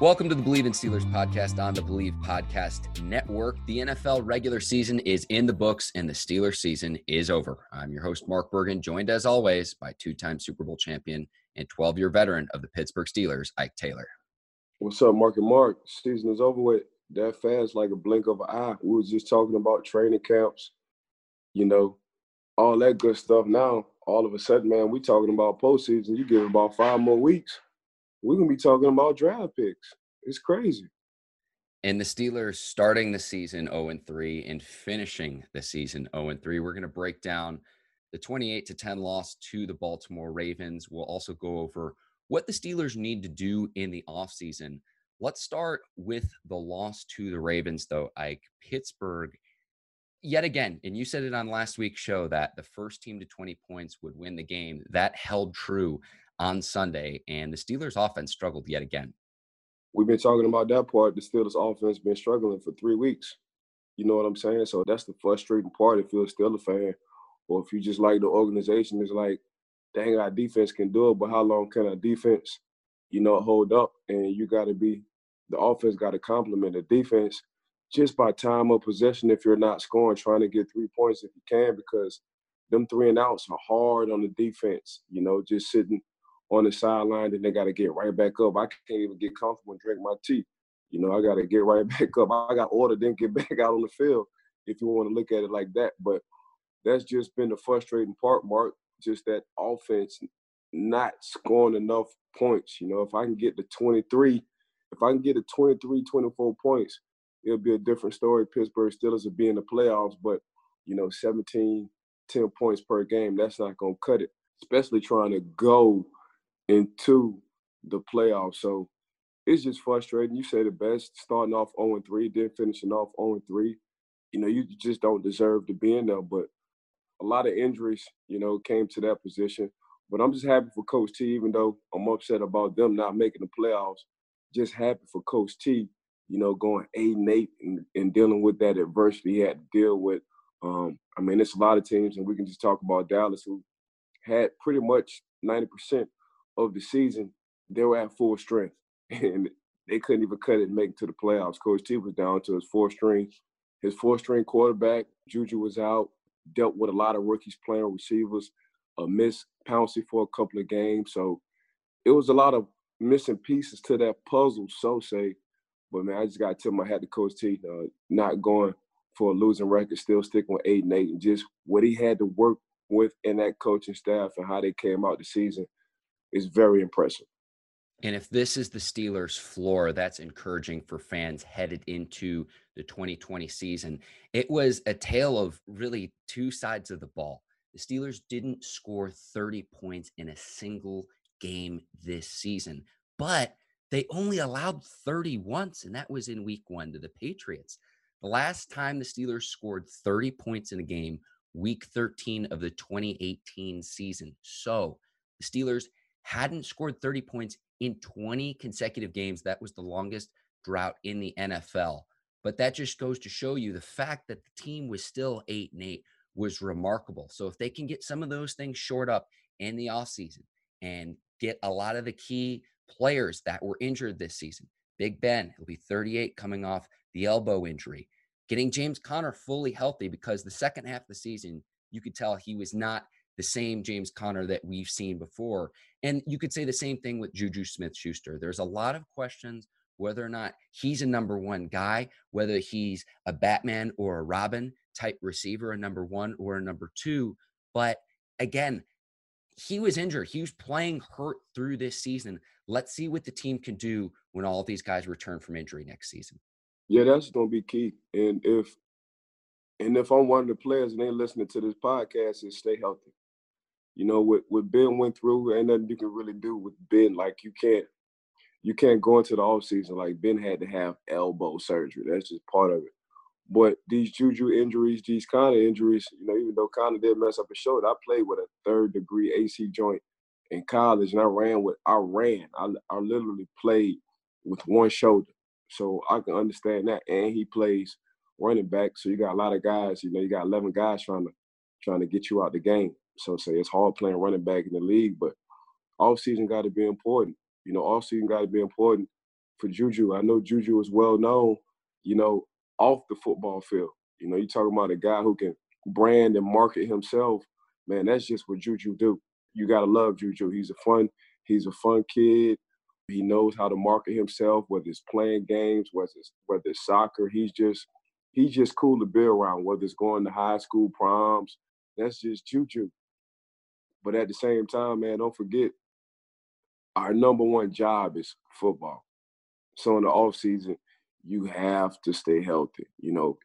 Welcome to the Bleav in Steelers podcast on the Bleav Podcast Network. The NFL regular season is in the books and the Steelers season is over. I'm your host, Mark Bergen, joined as always by two time Super Bowl champion and 12 year veteran of the Pittsburgh Steelers, Ike Taylor. What's up, Mark and Mark? Season is over with. That fast, like a blink of an eye. We was just talking about training camps, you know, all that good stuff. Now, all of a sudden, man, we talking about postseason. You give about five more weeks we're gonna be talking about draft picks. It's crazy. And the Steelers starting the season 0 and 3 and finishing the season 0 and 3. We're going to break down the 28 to 10 loss to the Baltimore Ravens. We'll also go over what the Steelers need to do in the offseason. Let's start with the loss to the Ravens, though. Ike, Pittsburgh, yet again, and you said it on last week's show that the first team to 20 points would win the game. That held true on Sunday, and the Steelers' offense struggled yet again. We've been talking about that part. The Steelers' offense been struggling for three weeks. You know what I'm saying? So that's the frustrating part if you're still a fan, or if you just like the organization. It's like, dang, our defense can do it, but how long can our defense, you know, hold up? And you got to be the offense got to complement the defense just by time of possession. If you're not scoring, trying to get three points if you can, because them three and outs are hard on the defense. You know, just sitting on the sideline, then they got to get right back up. I can't even get comfortable and drink my tea. You know, I got to get right back up. I got ordered, then get back out on the field if you want to look at it like that. But that's just been the frustrating part, Mark. Just that offense not scoring enough points. You know, if I can get to 23, if I can get to 23, 24 points, it'll be a different story. Pittsburgh Steelers will be in the playoffs, but, you know, 17, 10 points per game, that's not going to cut it, especially trying to go – into the playoffs. So it's just frustrating. You say the best, starting off 0 3, then finishing off 0 3. You know, you just don't deserve to be in there. But a lot of injuries, you know, came to that position. But I'm just happy for Coach T, even though I'm upset about them not making the playoffs. Just happy for Coach T, you know, going eight and eight and, and dealing with that adversity he had to deal with. Um, I mean, it's a lot of teams, and we can just talk about Dallas, who had pretty much 90% of the season, they were at full strength, and they couldn't even cut it and make it to the playoffs. Coach T was down to his four string, his four string quarterback. Juju was out. Dealt with a lot of rookies playing receivers. A miss Pouncey for a couple of games, so it was a lot of missing pieces to that puzzle. So say, but man, I just got to tip my hat to Coach T, uh, not going for a losing record, still sticking with eight and eight, and just what he had to work with in that coaching staff and how they came out the season is very impressive. And if this is the Steelers' floor, that's encouraging for fans headed into the 2020 season. It was a tale of really two sides of the ball. The Steelers didn't score 30 points in a single game this season, but they only allowed 30 once, and that was in week one to the Patriots. The last time the Steelers scored 30 points in a game, week 13 of the 2018 season. So the Steelers hadn't scored 30 points in 20 consecutive games. That was the longest drought in the NFL. But that just goes to show you the fact that the team was still 8 and 8 was remarkable. So if they can get some of those things short up in the offseason and get a lot of the key players that were injured this season, Big Ben, he'll be 38 coming off the elbow injury. Getting James Conner fully healthy because the second half of the season, you could tell he was not the same James Conner that we've seen before. And you could say the same thing with Juju Smith Schuster. There's a lot of questions whether or not he's a number one guy, whether he's a Batman or a Robin type receiver, a number one or a number two. But again, he was injured. He was playing hurt through this season. Let's see what the team can do when all these guys return from injury next season. Yeah, that's gonna be key. And if and if I'm one of the players and they listening to this podcast, is stay healthy You know, what what Ben went through, ain't nothing you can really do with Ben. Like you can't you can't go into the off season like Ben had to have elbow surgery. That's just part of it. But these juju injuries, these kind of injuries, you know, even though Conner did mess up his shoulder, I played with a third degree AC joint in college, and I ran with I ran. I I literally played with one shoulder, so I can understand that. And he plays running back, so you got a lot of guys. You know, you got 11 guys trying to trying to get you out the game. So say it's hard playing running back in the league, but off season got to be important. You know, off season got to be important for Juju. I know Juju is well known. You know, off the football field. You know, you talking about a guy who can brand and market himself. Man, that's just what Juju do. You gotta love Juju. He's a fun, he's a fun kid. He knows how to market himself, whether it's playing games, whether it's whether it's soccer. He's just he's just cool to be around, whether it's going to high school proms. That's just Juju. But at the same time, man, don't forget our number one job is football. So in the off season, you have to stay healthy. You know,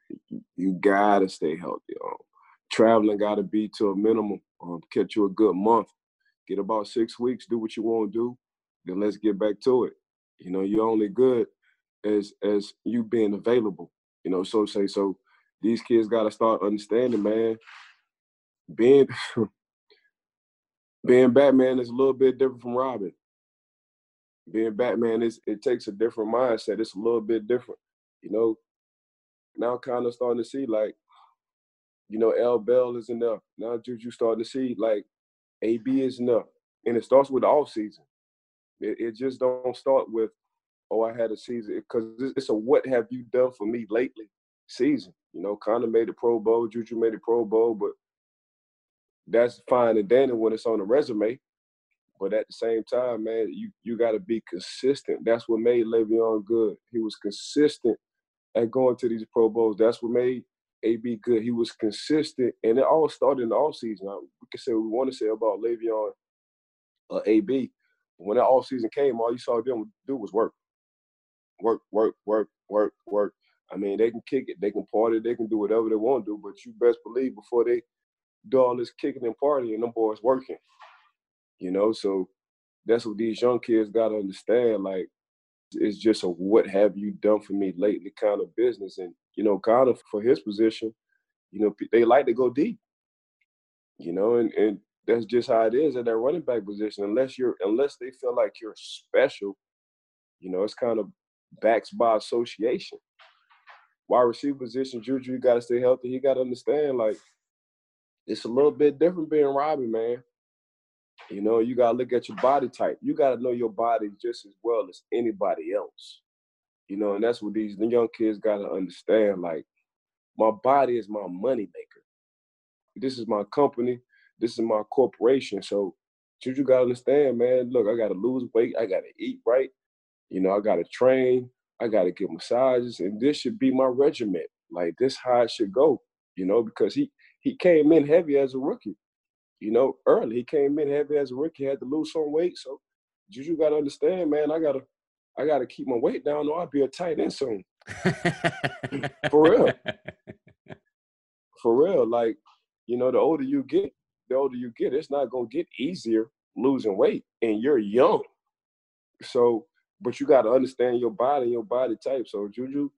you gotta stay healthy. Um, traveling gotta be to a minimum. Um, catch you a good month. Get about six weeks. Do what you want to do. Then let's get back to it. You know, you're only good as as you being available. You know, so say so. These kids gotta start understanding, man. Being being Batman is a little bit different from Robin being Batman is it takes a different mindset. It's a little bit different, you know. Now kind of starting to see like, you know, L Bell is enough. Now Juju starting to see like AB is enough. And it starts with the off season. It, it just don't start with, oh, I had a season because it's a what have you done for me lately season. You know, Conner made the Pro Bowl, Juju made the Pro Bowl, but that's fine and dandy when it's on a resume. But at the same time, man, you you got to be consistent. That's what made Le'Veon good. He was consistent at going to these Pro Bowls. That's what made AB good. He was consistent, and it all started in the offseason. We can say what we want to say about Le'Veon or uh, AB. When that offseason came, all you saw them do was work. Work, work, work, work, work. I mean, they can kick it, they can party, they can do whatever they want to do, but you best believe before they do all this kicking and partying, them boys working you know. So that's what these young kids got to understand. Like, it's just a what have you done for me lately kind of business. And you know, kind of for his position, you know, they like to go deep. You know, and and that's just how it is at that running back position. Unless you're, unless they feel like you're special, you know, it's kind of backs by association. Wide receiver position, Juju, you got to stay healthy. He got to understand, like, it's a little bit different being Robbie, man. You know, you gotta look at your body type. You gotta know your body just as well as anybody else. You know, and that's what these the young kids gotta understand. Like, my body is my money maker. This is my company. This is my corporation. So should you gotta understand, man. Look, I gotta lose weight. I gotta eat right. You know, I gotta train. I gotta get massages, and this should be my regiment. Like this, how it should go. You know, because he he came in heavy as a rookie you know, early. He came in heavy as a rookie, had to lose some weight. So Juju gotta understand, man, I gotta I gotta keep my weight down or I'll be a tight end soon. For real. For real. Like, you know, the older you get, the older you get, it's not gonna get easier losing weight. And you're young. So, but you gotta understand your body your body type. So Juju,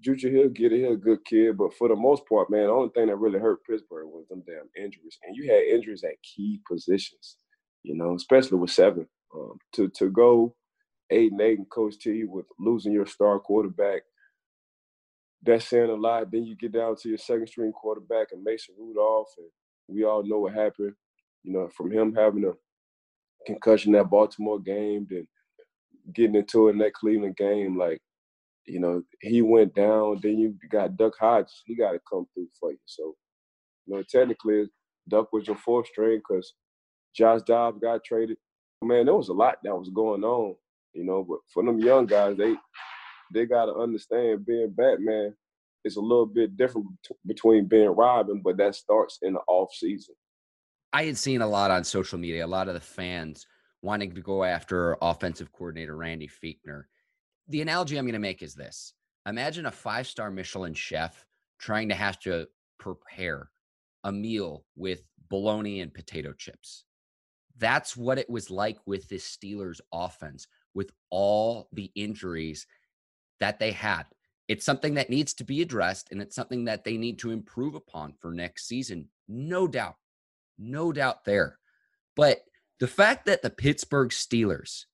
Juju Hill get it. He's a good kid, but for the most part, man, the only thing that really hurt Pittsburgh was them damn injuries. And you had injuries at key positions, you know, especially with seven. Um, to to go eight and eight and coach T with losing your star quarterback, that's saying a lot. Then you get down to your second string quarterback and Mason Rudolph, and we all know what happened. You know, from him having a concussion that Baltimore game, then getting into it in that Cleveland game, like you know, he went down. Then you got Duck Hodges. He got to come through for you. So, you know, technically, Duck was your fourth string because Josh Dobbs got traded. Man, there was a lot that was going on, you know. But for them young guys, they they got to understand being Batman is a little bit different between being Robin, but that starts in the off season. I had seen a lot on social media, a lot of the fans wanting to go after offensive coordinator Randy Fichtner the analogy I'm going to make is this imagine a five star Michelin chef trying to have to prepare a meal with bologna and potato chips. That's what it was like with this Steelers offense, with all the injuries that they had. It's something that needs to be addressed, and it's something that they need to improve upon for next season. No doubt. No doubt there. But the fact that the Pittsburgh Steelers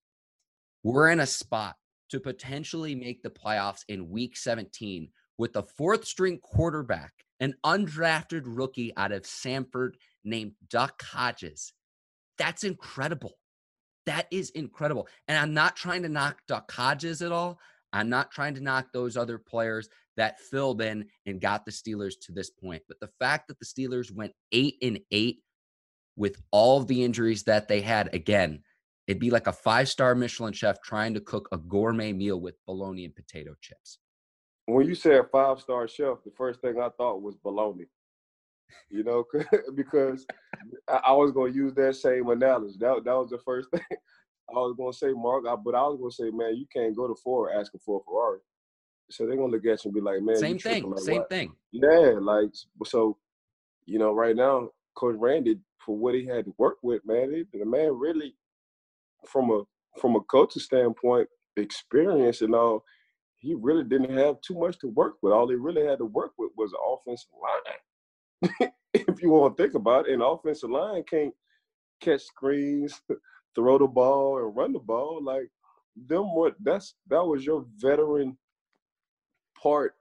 were in a spot to potentially make the playoffs in week 17 with the fourth string quarterback, an undrafted rookie out of Samford named Duck Hodges. That's incredible. That is incredible. And I'm not trying to knock Duck Hodges at all. I'm not trying to knock those other players that filled in and got the Steelers to this point. But the fact that the Steelers went eight and eight with all of the injuries that they had, again, it'd be like a five star Michelin chef trying to cook a gourmet meal with bologna and potato chips. When you said five star chef, the first thing I thought was bologna. You know, because I was going to use that same analogy. That, that was the first thing I was going to say, Mark. I, but I was going to say, man, you can't go to Ford asking for a Ferrari. So they're going to look at you and be like, man, same thing, like, same what? thing. Yeah, like so. You know, right now, Coach Randy, for what he had to work with, man, it, the man really, from a from a coaching standpoint, experience and all, he really didn't have too much to work with. All he really had to work with was the offensive line. if you want to think about it, an offensive line can't catch screens, throw the ball, and run the ball. Like them, what that's that was your veteran part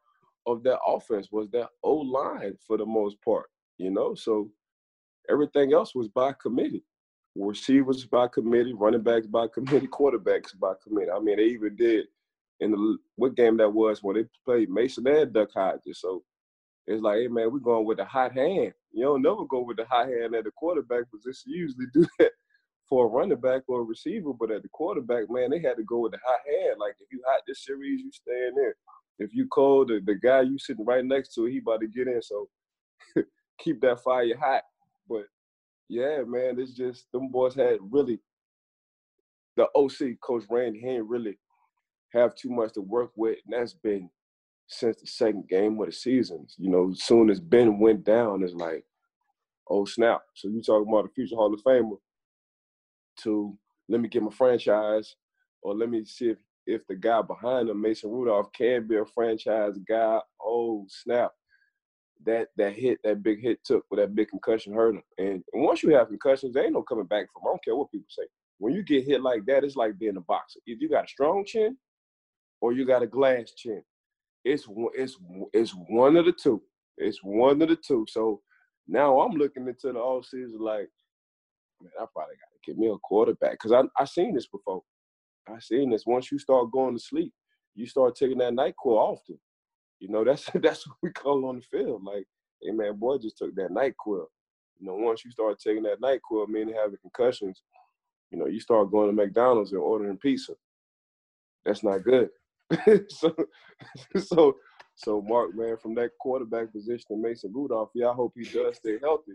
of that offense was that O line for the most part. You know, so everything else was by committee. Receivers by committee, running backs by committee, quarterbacks by committee. I mean, they even did in the what game that was when they played Mason and Duck Hodges. So it's like, hey man, we're going with the hot hand. You don't never go with the hot hand at the quarterback position. Usually do that for a running back or a receiver, but at the quarterback, man, they had to go with the hot hand. Like if you hot this series, you stay in there. If you cold, the, the guy you sitting right next to, he about to get in. So keep that fire hot. But yeah, man, it's just them boys had really the OC, Coach Randy, he ain't really have too much to work with, and that's been since the second game of the season. You know, as soon as Ben went down, it's like, oh snap. So you talking about a future Hall of Famer to let me get my franchise, or let me see if if the guy behind him, Mason Rudolph, can be a franchise guy. Oh snap! That that hit, that big hit took with that big concussion hurt him. And, once you have concussions, there ain't no coming back from. I don't care what people say. When you get hit like that, it's like being a boxer. If you got a strong chin, or you got a glass chin, it's it's it's one of the two. It's one of the two. So now I'm looking into the all season like, man, I probably got to get me a quarterback because I I seen this before. I seen this. Once you start going to sleep, you start taking that NyQuil often. You know, that's that's what we call on the field. Like, hey man, boy just took that NyQuil. You know, once you start taking that NyQuil, meaning having concussions, you know, you start going to McDonald's and ordering pizza. That's not good. so, so, so Mark, man, from that quarterback position to Mason Rudolph, yeah, I hope he does stay healthy.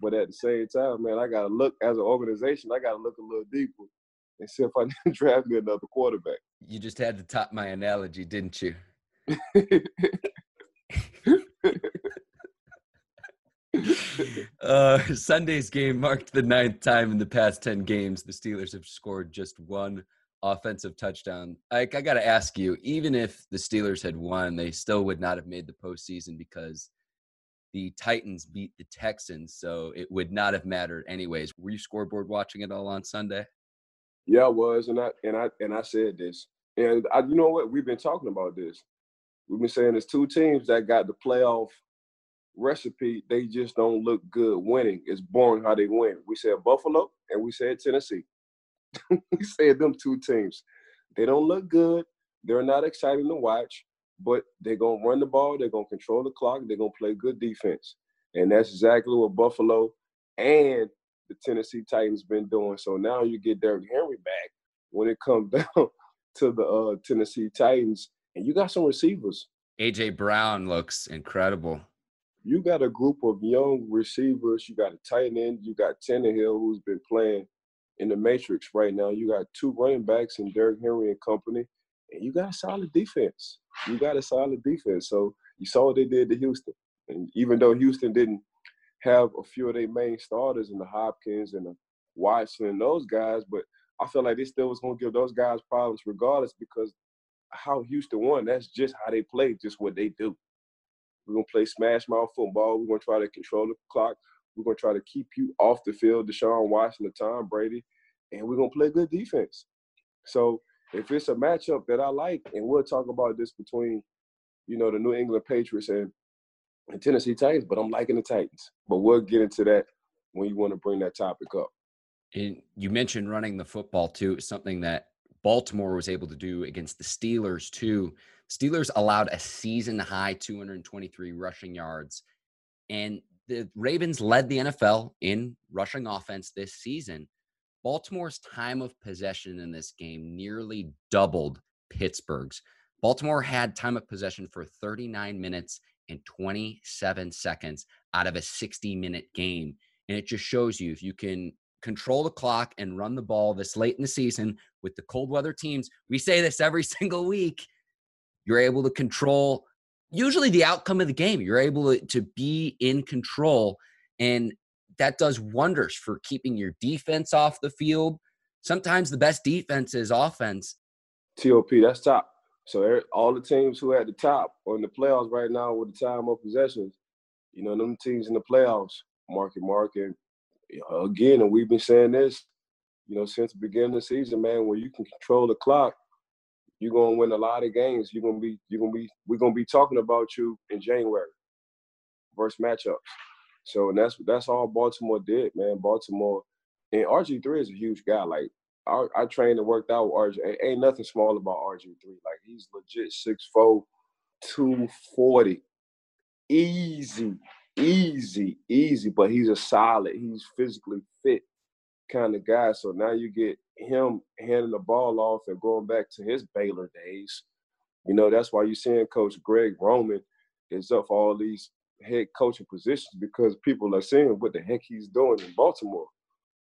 But at the same time, man, I gotta look as an organization. I gotta look a little deeper and see if I to draft me another quarterback. You just had to top my analogy, didn't you? Uh, Sunday's game marked the ninth time in the past 10 games the Steelers have scored just one offensive touchdown. I, I got to ask you, even if the Steelers had won, they still would not have made the postseason because the Titans beat the Texans. So it would not have mattered anyways. Were you scoreboard watching it all on Sunday? Yeah, I was, and I and I and I said this, and I, you know what? We've been talking about this. We've been saying there's two teams that got the playoff recipe. They just don't look good winning. It's boring how they win. We said Buffalo and we said Tennessee. we said them two teams. They don't look good. They're not exciting to watch, but they're gonna run the ball. They're gonna control the clock. They're gonna play good defense, and that's exactly what Buffalo and the Tennessee Titans been doing. So now you get Derrick Henry back when it comes down to the uh, Tennessee Titans, and you got some receivers. AJ Brown looks incredible. You got a group of young receivers. You got a tight end. You got Tannehill, who's been playing in the matrix right now. You got two running backs in Derrick Henry and company, and you got a solid defense. You got a solid defense. So you saw what they did to Houston, and even though Houston didn't have a few of their main starters in the Hopkins and the Watson and those guys, but I felt like they still was gonna give those guys problems regardless because how Houston won, that's just how they play, just what they do. We're gonna play smash mouth football. We're gonna try to control the clock. We're gonna try to keep you off the field, Deshaun Watson, the Tom Brady, and we're gonna play good defense. So if it's a matchup that I like, and we'll talk about this between, you know, the New England Patriots and, and Tennessee Titans, but I'm liking the Titans. But we'll get into that when you want to bring that topic up. And you mentioned running the football too, something that Baltimore was able to do against the Steelers too. Steelers allowed a season high 223 rushing yards. And the Ravens led the NFL in rushing offense this season. Baltimore's time of possession in this game nearly doubled Pittsburgh's. Baltimore had time of possession for 39 minutes and 27 seconds out of a 60 minute game. And it just shows you if you can control the clock and run the ball this late in the season with the cold weather teams, we say this every single week. You're able to control usually the outcome of the game. You're able to, to be in control. And that does wonders for keeping your defense off the field. Sometimes the best defense is offense. TOP, that's top. So er, all the teams who are at the top or in the playoffs right now with the time of possessions, you know, them teams in the playoffs, market market. Again, and we've been saying this, you know, since the beginning of the season, man, where you can control the clock, you're gonna win a lot of games. You're gonna be, you're gonna be, we're gonna be talking about you in January versus matchups. So and that's that's all Baltimore did, man. Baltimore and RG three is a huge guy. Like I, I trained and worked out with RG. Ain't nothing small about RG three. Like he's legit 6'4", 240. Easy, easy, easy. But he's a solid. He's physically fit kind of guy. So now you get him handing the ball off and going back to his Baylor days. You know, that's why you're seeing Coach Greg Roman is up for all these head coaching positions because people are seeing what the heck he's doing in Baltimore.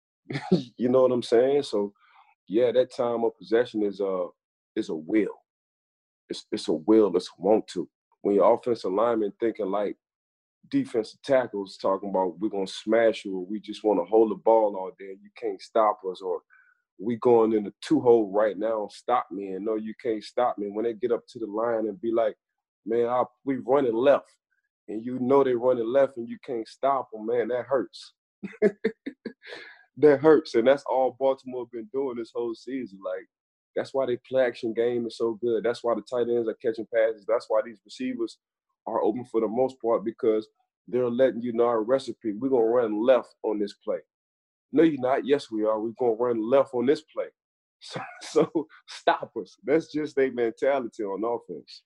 you know what I'm saying? So yeah, that time of possession is a is a will. It's it's a will, it's a want to. When your offensive lineman thinking like defensive tackles talking about we're gonna smash you or we just want to hold the ball all day you can't stop us or we going in the two hole right now, stop me and no, you can't stop me. When they get up to the line and be like, man, I, we running left and you know they're running left and you can't stop them, man, that hurts. that hurts. And that's all Baltimore been doing this whole season. Like, that's why they play action game is so good. That's why the tight ends are catching passes. That's why these receivers are open for the most part because they're letting you know our recipe. We're gonna run left on this play. No, you're not. Yes, we are. We're gonna run left on this play. So, so stop us. That's just their mentality on offense.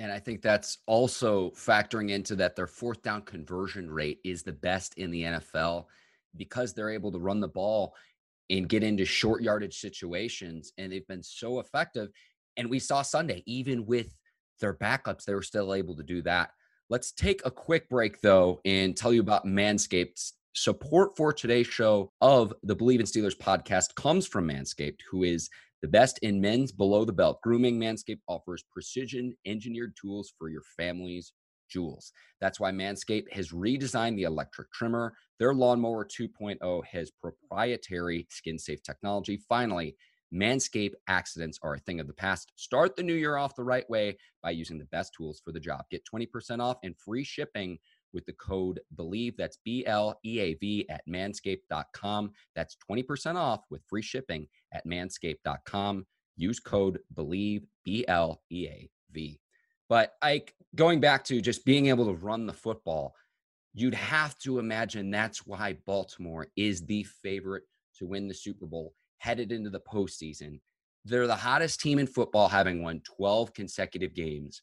And I think that's also factoring into that their fourth down conversion rate is the best in the NFL because they're able to run the ball and get into short yardage situations. And they've been so effective. And we saw Sunday, even with their backups, they were still able to do that. Let's take a quick break, though, and tell you about Manscaped. Support for today's show of the Bleav in Steelers podcast comes from Manscaped, who is the best in men's below the belt grooming, Manscaped offers precision engineered tools for your family's jewels. That's why Manscaped has redesigned the electric trimmer. Their Lawnmower 2.0 has proprietary skin safe technology. Finally, Manscaped accidents are a thing of the past. Start the new year off the right way by using the best tools for the job. Get 20% off and free shipping with the code BLEAV. That's B L E A V at manscaped.com. That's 20% off with free shipping at manscaped.com. Use code BLEAV, B L E A V. But Ike, going back to just being able to run the football, you'd have to imagine that's why Baltimore is the favorite to win the Super Bowl headed into the postseason. They're the hottest team in football, having won 12 consecutive games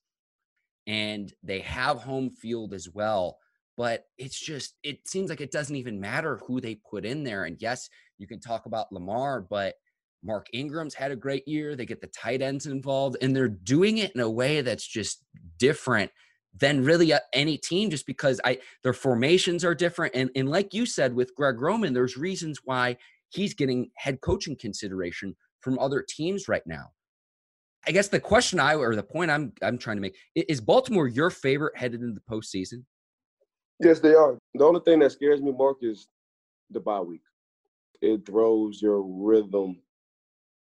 and they have home field as well. But it's just, it seems like it doesn't even matter who they put in there. And yes, you can talk about Lamar, but Mark Ingram's had a great year. They get the tight ends involved, and they're doing it in a way that's just different than really uh, any team just because I their formations are different and and like you said with Greg Roman there's reasons why he's getting head coaching consideration from other teams right now. I guess the question I or the point I'm I'm trying to make is Baltimore your favorite headed into the postseason? Yes, they are. The only thing that scares me, Mark, is the bye week. it throws your rhythm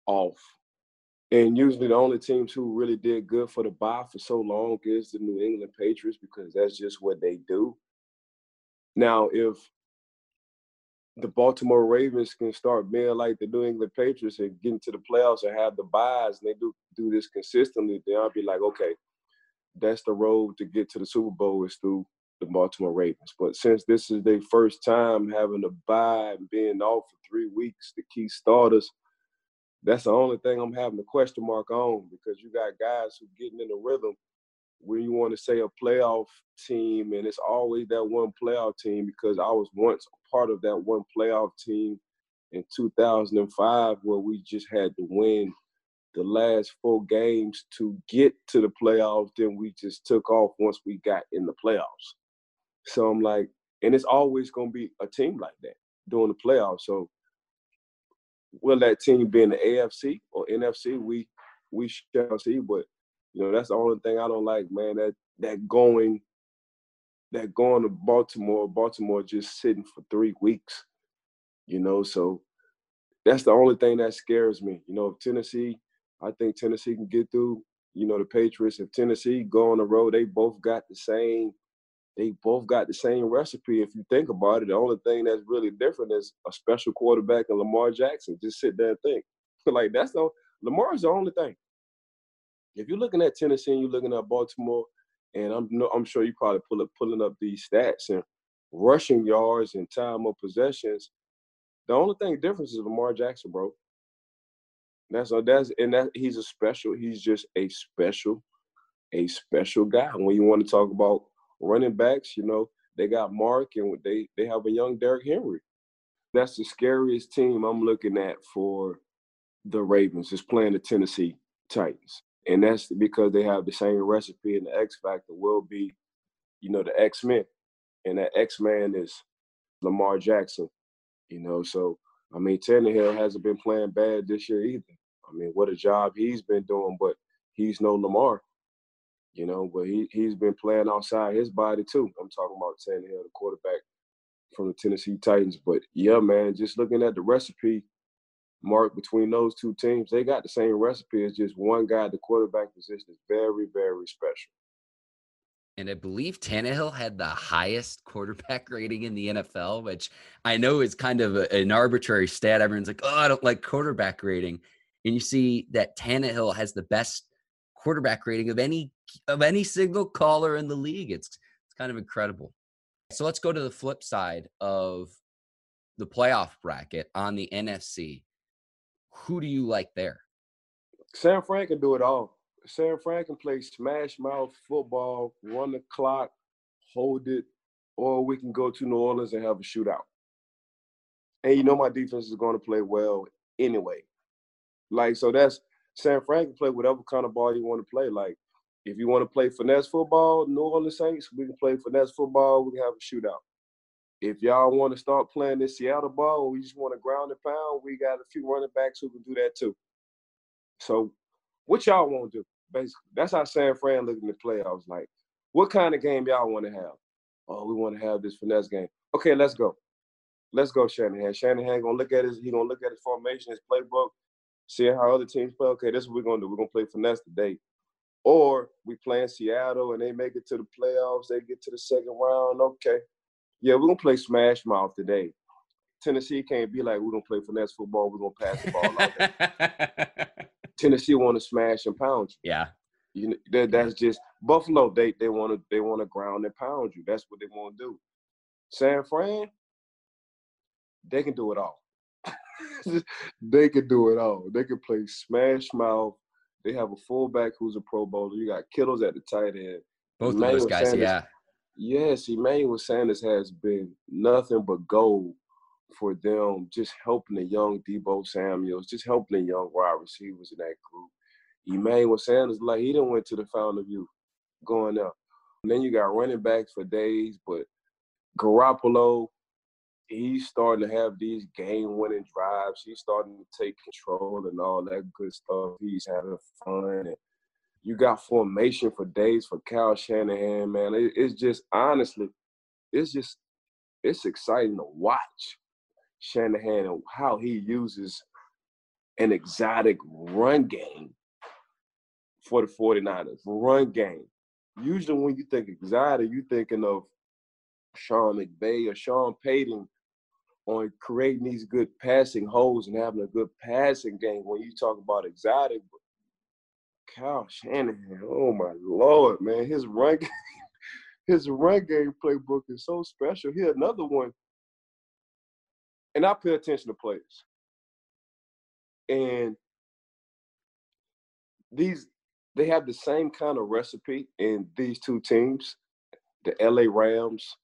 off. And usually the only teams who really did good for the bye for so long is the New England Patriots because that's just what they do. Now, if the Baltimore Ravens can start being like the New England Patriots and get into the playoffs and have the buys, and they do do this consistently, then I'll be like, okay, that's the road to get to the Super Bowl is through the Baltimore Ravens. But since this is their first time having a bye and being off for three weeks, the key starters, that's the only thing I'm having a question mark on because you got guys who getting in the rhythm when you want to say a playoff team, and it's always that one playoff team because I was once part of that one playoff team in 2005 where we just had to win the last four games to get to the playoffs. Then we just took off once we got in the playoffs. So I'm like, and it's always going to be a team like that during the playoffs. So will that team be in the AFC or NFC? We we shall see. But you know, that's the only thing I don't like, man. That that going that going to Baltimore, Baltimore just sitting for three weeks. You know, so that's the only thing that scares me. You know, if Tennessee, I think Tennessee can get through. You know, the Patriots. If Tennessee go on the road, they both got the same they both got the same recipe. If you think about it, the only thing that's really different is a special quarterback and Lamar Jackson. Just sit there and think. like that's the Lamar's the only thing. If you're looking at Tennessee and you're looking at Baltimore, and I'm I'm sure you probably pull up pulling up these stats and rushing yards and time of possessions. The only thing difference is Lamar Jackson, bro. That's that's and that he's a special. He's just a special, a special guy. When you want to talk about running backs, you know, they got Mark and they they have a young Derrick Henry. That's the scariest team I'm looking at for the Ravens is playing the Tennessee Titans. And that's because they have the same recipe and the X factor will be, you know, the X-Men. And that X-Man is Lamar Jackson. You know, so I mean Tannehill hasn't been playing bad this year either. I mean, what a job he's been doing, but he's no Lamar you know, but he he's been playing outside his body too. I'm talking about Tannehill, the quarterback from the Tennessee Titans. But yeah, man, just looking at the recipe, Mark, between those two teams, they got the same recipe. It's just one guy the quarterback position is very, very special. And I believe Tannehill had the highest quarterback rating in the NFL, which I know is kind of a, an arbitrary stat. Everyone's like, oh, I don't like quarterback rating. And you see that Tannehill has the best quarterback rating of any of any single caller in the league. It's it's kind of incredible. So let's go to the flip side of the playoff bracket on the NFC. Who do you like there? San Fran can do it all. San Fran can play smash mouth football, run the clock, hold it, or we can go to New Orleans and have a shootout. And you know my defense is going to play well anyway. Like so that's San Fran can play whatever kind of ball you want to play. Like if you want to play finesse football, New Orleans Saints, we can play finesse football. We can have a shootout. If y'all want to start playing this Seattle ball, we just want to ground and pound. We got a few running backs who can do that too. So, what y'all want to do? Basically, that's how San Fran looking to play. I was like, what kind of game y'all want to have? Oh, we want to have this finesse game. Okay, let's go. Let's go, Shanahan. Shanahan gonna look at his. He gonna look at his formation, his playbook, see how other teams play. Okay, this is what we're gonna do. We're gonna play finesse today. Or we play in Seattle and they make it to the playoffs, they get to the second round. Okay. Yeah, we're gonna play smash mouth today. Tennessee can't be like we're gonna play finesse football, we're gonna pass the ball out Tennessee wanna smash and pound you. Yeah. You know, that, that's just Buffalo, they they wanna they wanna ground and pound you. That's what they wanna do. San Fran, they can do it all. they can do it all. They can play smash mouth they have a fullback who's a Pro Bowler. You got Kittles at the tight end. Both Emmanuel of those guys, Sanders, yeah. Yes, Emmanuel Sanders has been nothing but gold for them, just helping the young Deebo Samuels, just helping the young wide receivers in that group. Emmanuel Sanders, like he didn't went to the Fountain of Youth going up. And then you got running backs for days, but Garoppolo, he's starting to have these game winning drives. He's starting to take control and all that good stuff. He's having fun. And you got formation for days for Kyle Shanahan, man. It, it's just honestly, it's just it's exciting to watch. Shanahan and how he uses an exotic run game for the 49ers. Run game. Usually when you think exotic, you're thinking of Sean McVay or Sean Payton on creating these good passing holes and having a good passing game. When you talk about exotic, Kyle Shanahan, oh my lord, man, his run game, his run game playbook is so special. Here another one, and I pay attention to players, and these they have the same kind of recipe in these two teams, the LA Rams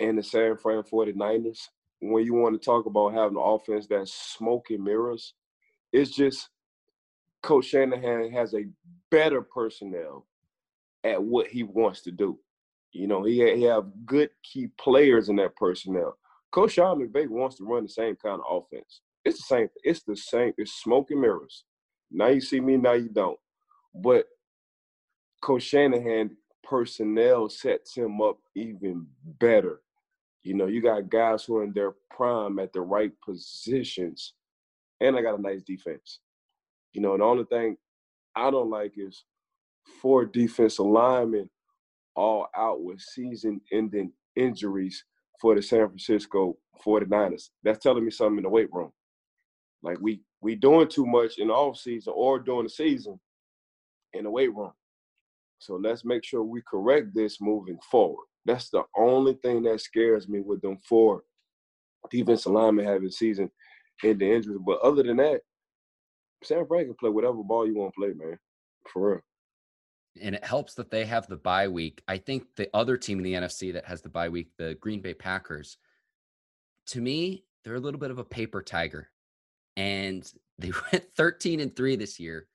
and the San Fran 49ers. When you want to talk about having an offense that's smoke and mirrors, it's just Coach Shanahan has a better personnel at what he wants to do. You know, he, he have good key players in that personnel. Coach Sean McVay wants to run the same kind of offense. It's the same. It's the same. It's smoke and mirrors. Now you see me, now you don't. But Coach Shanahan personnel sets him up even better. You know, you got guys who are in their prime at the right positions, and I got a nice defense. You know, the only thing I don't like is four defensive linemen all out with season-ending injuries for the San Francisco 49ers. That's telling me something in the weight room. Like we we doing too much in the off season or during the season in the weight room. So let's make sure we correct this moving forward. That's the only thing that scares me with them four defensive linemen having season ending injuries. But other than that, San Fran can play whatever ball you want to play, man. For real. And it helps that they have the bye week. I think the other team in the NFC that has the bye week, the Green Bay Packers, to me, they're a little bit of a paper tiger. And they went 13 and 3 this year,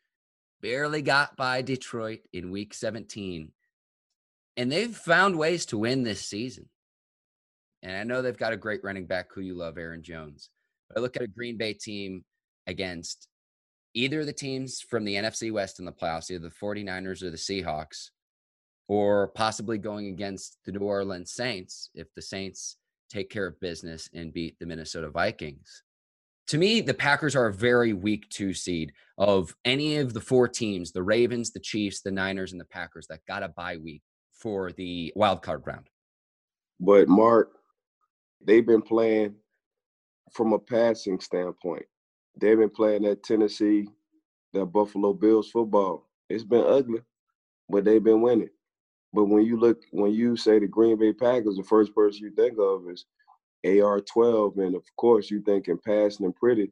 barely got by Detroit in week 17. And they've found ways to win this season. And I know they've got a great running back who you love, Aaron Jones. But I look at a Green Bay team against either the teams from the NFC West in the playoffs, either the 49ers or the Seahawks, or possibly going against the New Orleans Saints if the Saints take care of business and beat the Minnesota Vikings. To me, the Packers are a very weak two seed of any of the four teams the Ravens, the Chiefs, the Niners, and the Packers that got a bye week for the wild card round. But, Mark, they've been playing from a passing standpoint they've been playing that Tennessee, that Buffalo Bills football. It's been ugly, but they've been winning. But when you look, when you say the Green Bay Packers, the first person you think of is AR12, and of course you thinking passing and pretty.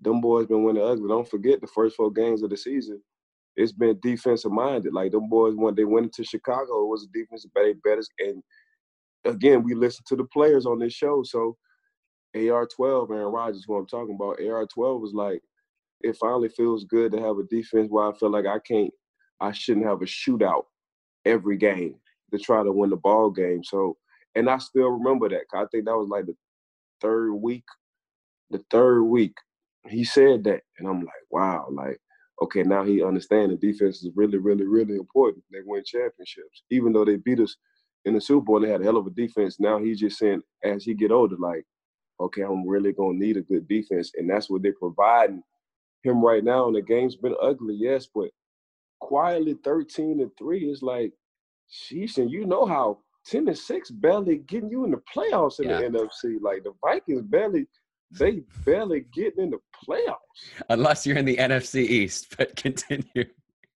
Them boys been winning ugly. Don't forget the first four games of the season. It's been defensive minded. Like them boys when they went into Chicago, it was a defensive better. And again, we listen to the players on this show, so AR12, Aaron Rodgers, who I'm talking about, AR12 was like, it finally feels good to have a defense where I feel like I can't, I shouldn't have a shootout every game to try to win the ball game. So, and I still remember that. I think that was like the third week, the third week he said that, and I'm like, wow, like, okay, now he understands the defense is really, really, really important. They win championships, even though they beat us in the Super Bowl. They had a hell of a defense. Now he's just saying, as he get older, like okay, I'm really gonna need a good defense, and that's what they're providing him right now. And the game's been ugly, yes, but quietly 13 and three is like, sheesh, and you know how 10 and six barely getting you in the playoffs in yeah. the NFC. Like the Vikings barely, they barely getting in the playoffs. Unless you're in the NFC East, but continue.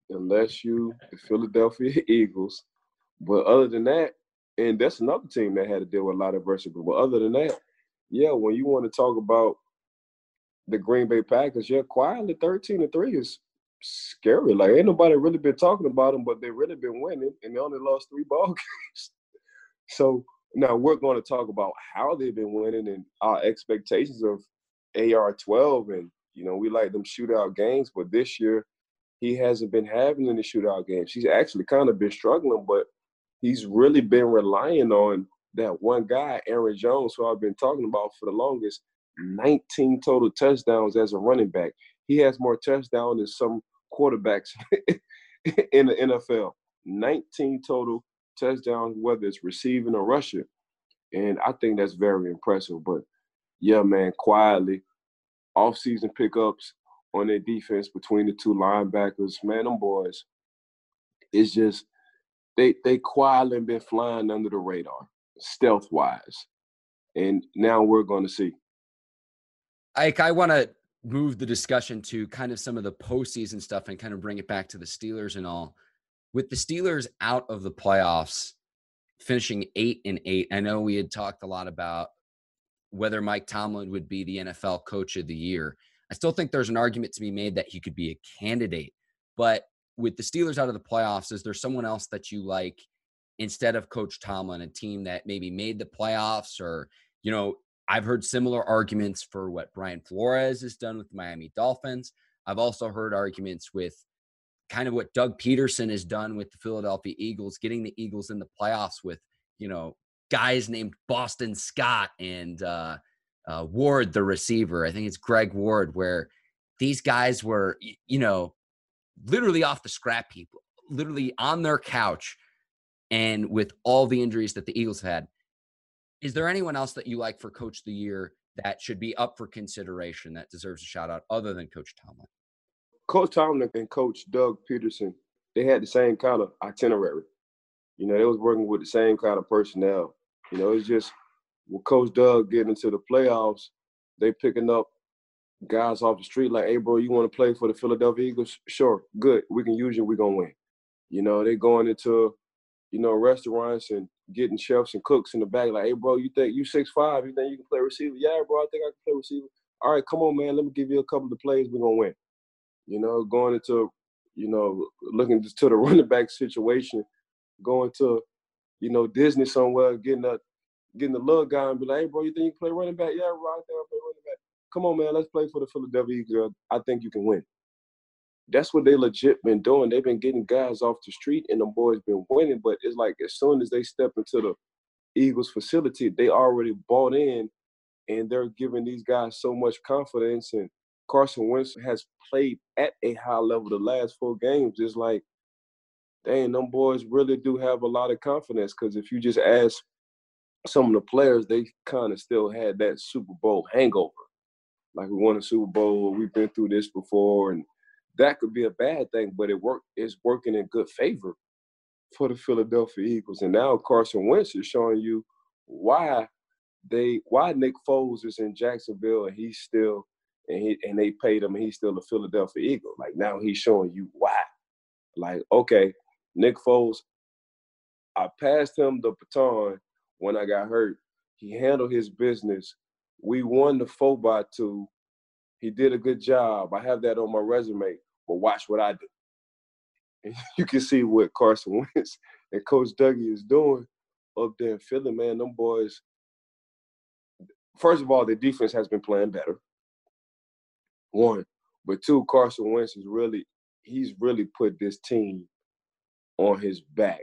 Unless you the Philadelphia Eagles. But other than that, and that's another team that had to deal with a lot of adversity. But other than that, yeah, when you want to talk about the Green Bay Packers, yeah, quietly 13 to 3 is scary. Like ain't nobody really been talking about them, but they've really been winning and they only lost three ball games. so now we're going to talk about how they've been winning and our expectations of AR 12. And, you know, we like them shootout games, but this year he hasn't been having any shootout games. He's actually kind of been struggling, but he's really been relying on that one guy, Aaron Jones, who I've been talking about for the longest, 19 total touchdowns as a running back. He has more touchdowns than some quarterbacks in the NFL. 19 total touchdowns, whether it's receiving or rushing. And I think that's very impressive. But yeah, man, quietly, off-season pickups on their defense between the two linebackers. Man, them boys, it's just they they quietly been flying under the radar, stealth wise, and now we're going to see. Ike, I want to move the discussion to kind of some of the postseason stuff and kind of bring it back to the Steelers and all. With the Steelers out of the playoffs, finishing eight and eight, I know we had talked a lot about whether Mike Tomlin would be the NFL coach of the year. I still think there's an argument to be made that he could be a candidate. But with the Steelers out of the playoffs, is there someone else that you like instead of Coach Tomlin, a team that maybe made the playoffs or, you know, I've heard similar arguments for what Brian Flores has done with the Miami Dolphins. I've also heard arguments with kind of what Doug Pederson has done with the Philadelphia Eagles, getting the Eagles in the playoffs with, you know, guys named Boston Scott and uh, uh, Ward, the receiver. I think it's Greg Ward, where these guys were, you know, literally off the scrap heap, literally on their couch, and with all the injuries that the Eagles had. Is there anyone else that you like for Coach of the Year that should be up for consideration that deserves a shout out other than Coach Tomlin? Coach Tomlin and Coach Doug Pederson, they had the same kind of itinerary. You know, they was working with the same kind of personnel. You know, it's just with Coach Doug getting into the playoffs, they picking up guys off the street like, hey, bro, you want to play for the Philadelphia Eagles? Sure, good. We can use you. We're going to win. You know, they going into, you know, restaurants and getting chefs and cooks in the back like, hey, bro, you think you six five? You think you can play receiver? Yeah, bro, I think I can play receiver. All right, come on, man. Let me give you a couple of plays. We're to win. You know, going into, you know, looking to the running back situation, going to you know, Disney somewhere, getting a getting the little guy and be like, hey, bro, you think you can play running back? Yeah, bro, I think I play running back. Come on, man, let's play for the Philadelphia Eagles. I think you can win. That's what they legit been doing. They've been getting guys off the street, and the boys been winning. But it's like as soon as they step into the Eagles facility, they already bought in, and they're giving these guys so much confidence. And Carson Wentz has played at a high level the last four games. It's like dang, them boys really do have a lot of confidence. Because if you just ask some of the players, they kind of still had that Super Bowl hangover. Like we won a Super Bowl, we've been through this before, and that could be a bad thing, but it work it's working in good favor for the Philadelphia Eagles. And now Carson Wentz is showing you why they why Nick Foles is in Jacksonville and he's still and he and they paid him and he's still a Philadelphia Eagle. Like now he's showing you why. Like, okay, Nick Foles, I passed him the baton when I got hurt. He handled his business. We won the 4 by 2 He did a good job. I have that on my resume. But watch what I do. And you can see what Carson Wentz and Coach Dougie is doing up there in Philly, man. Them boys, first of all, the defense has been playing better. One. But two, Carson Wentz is really, he's really put this team on his back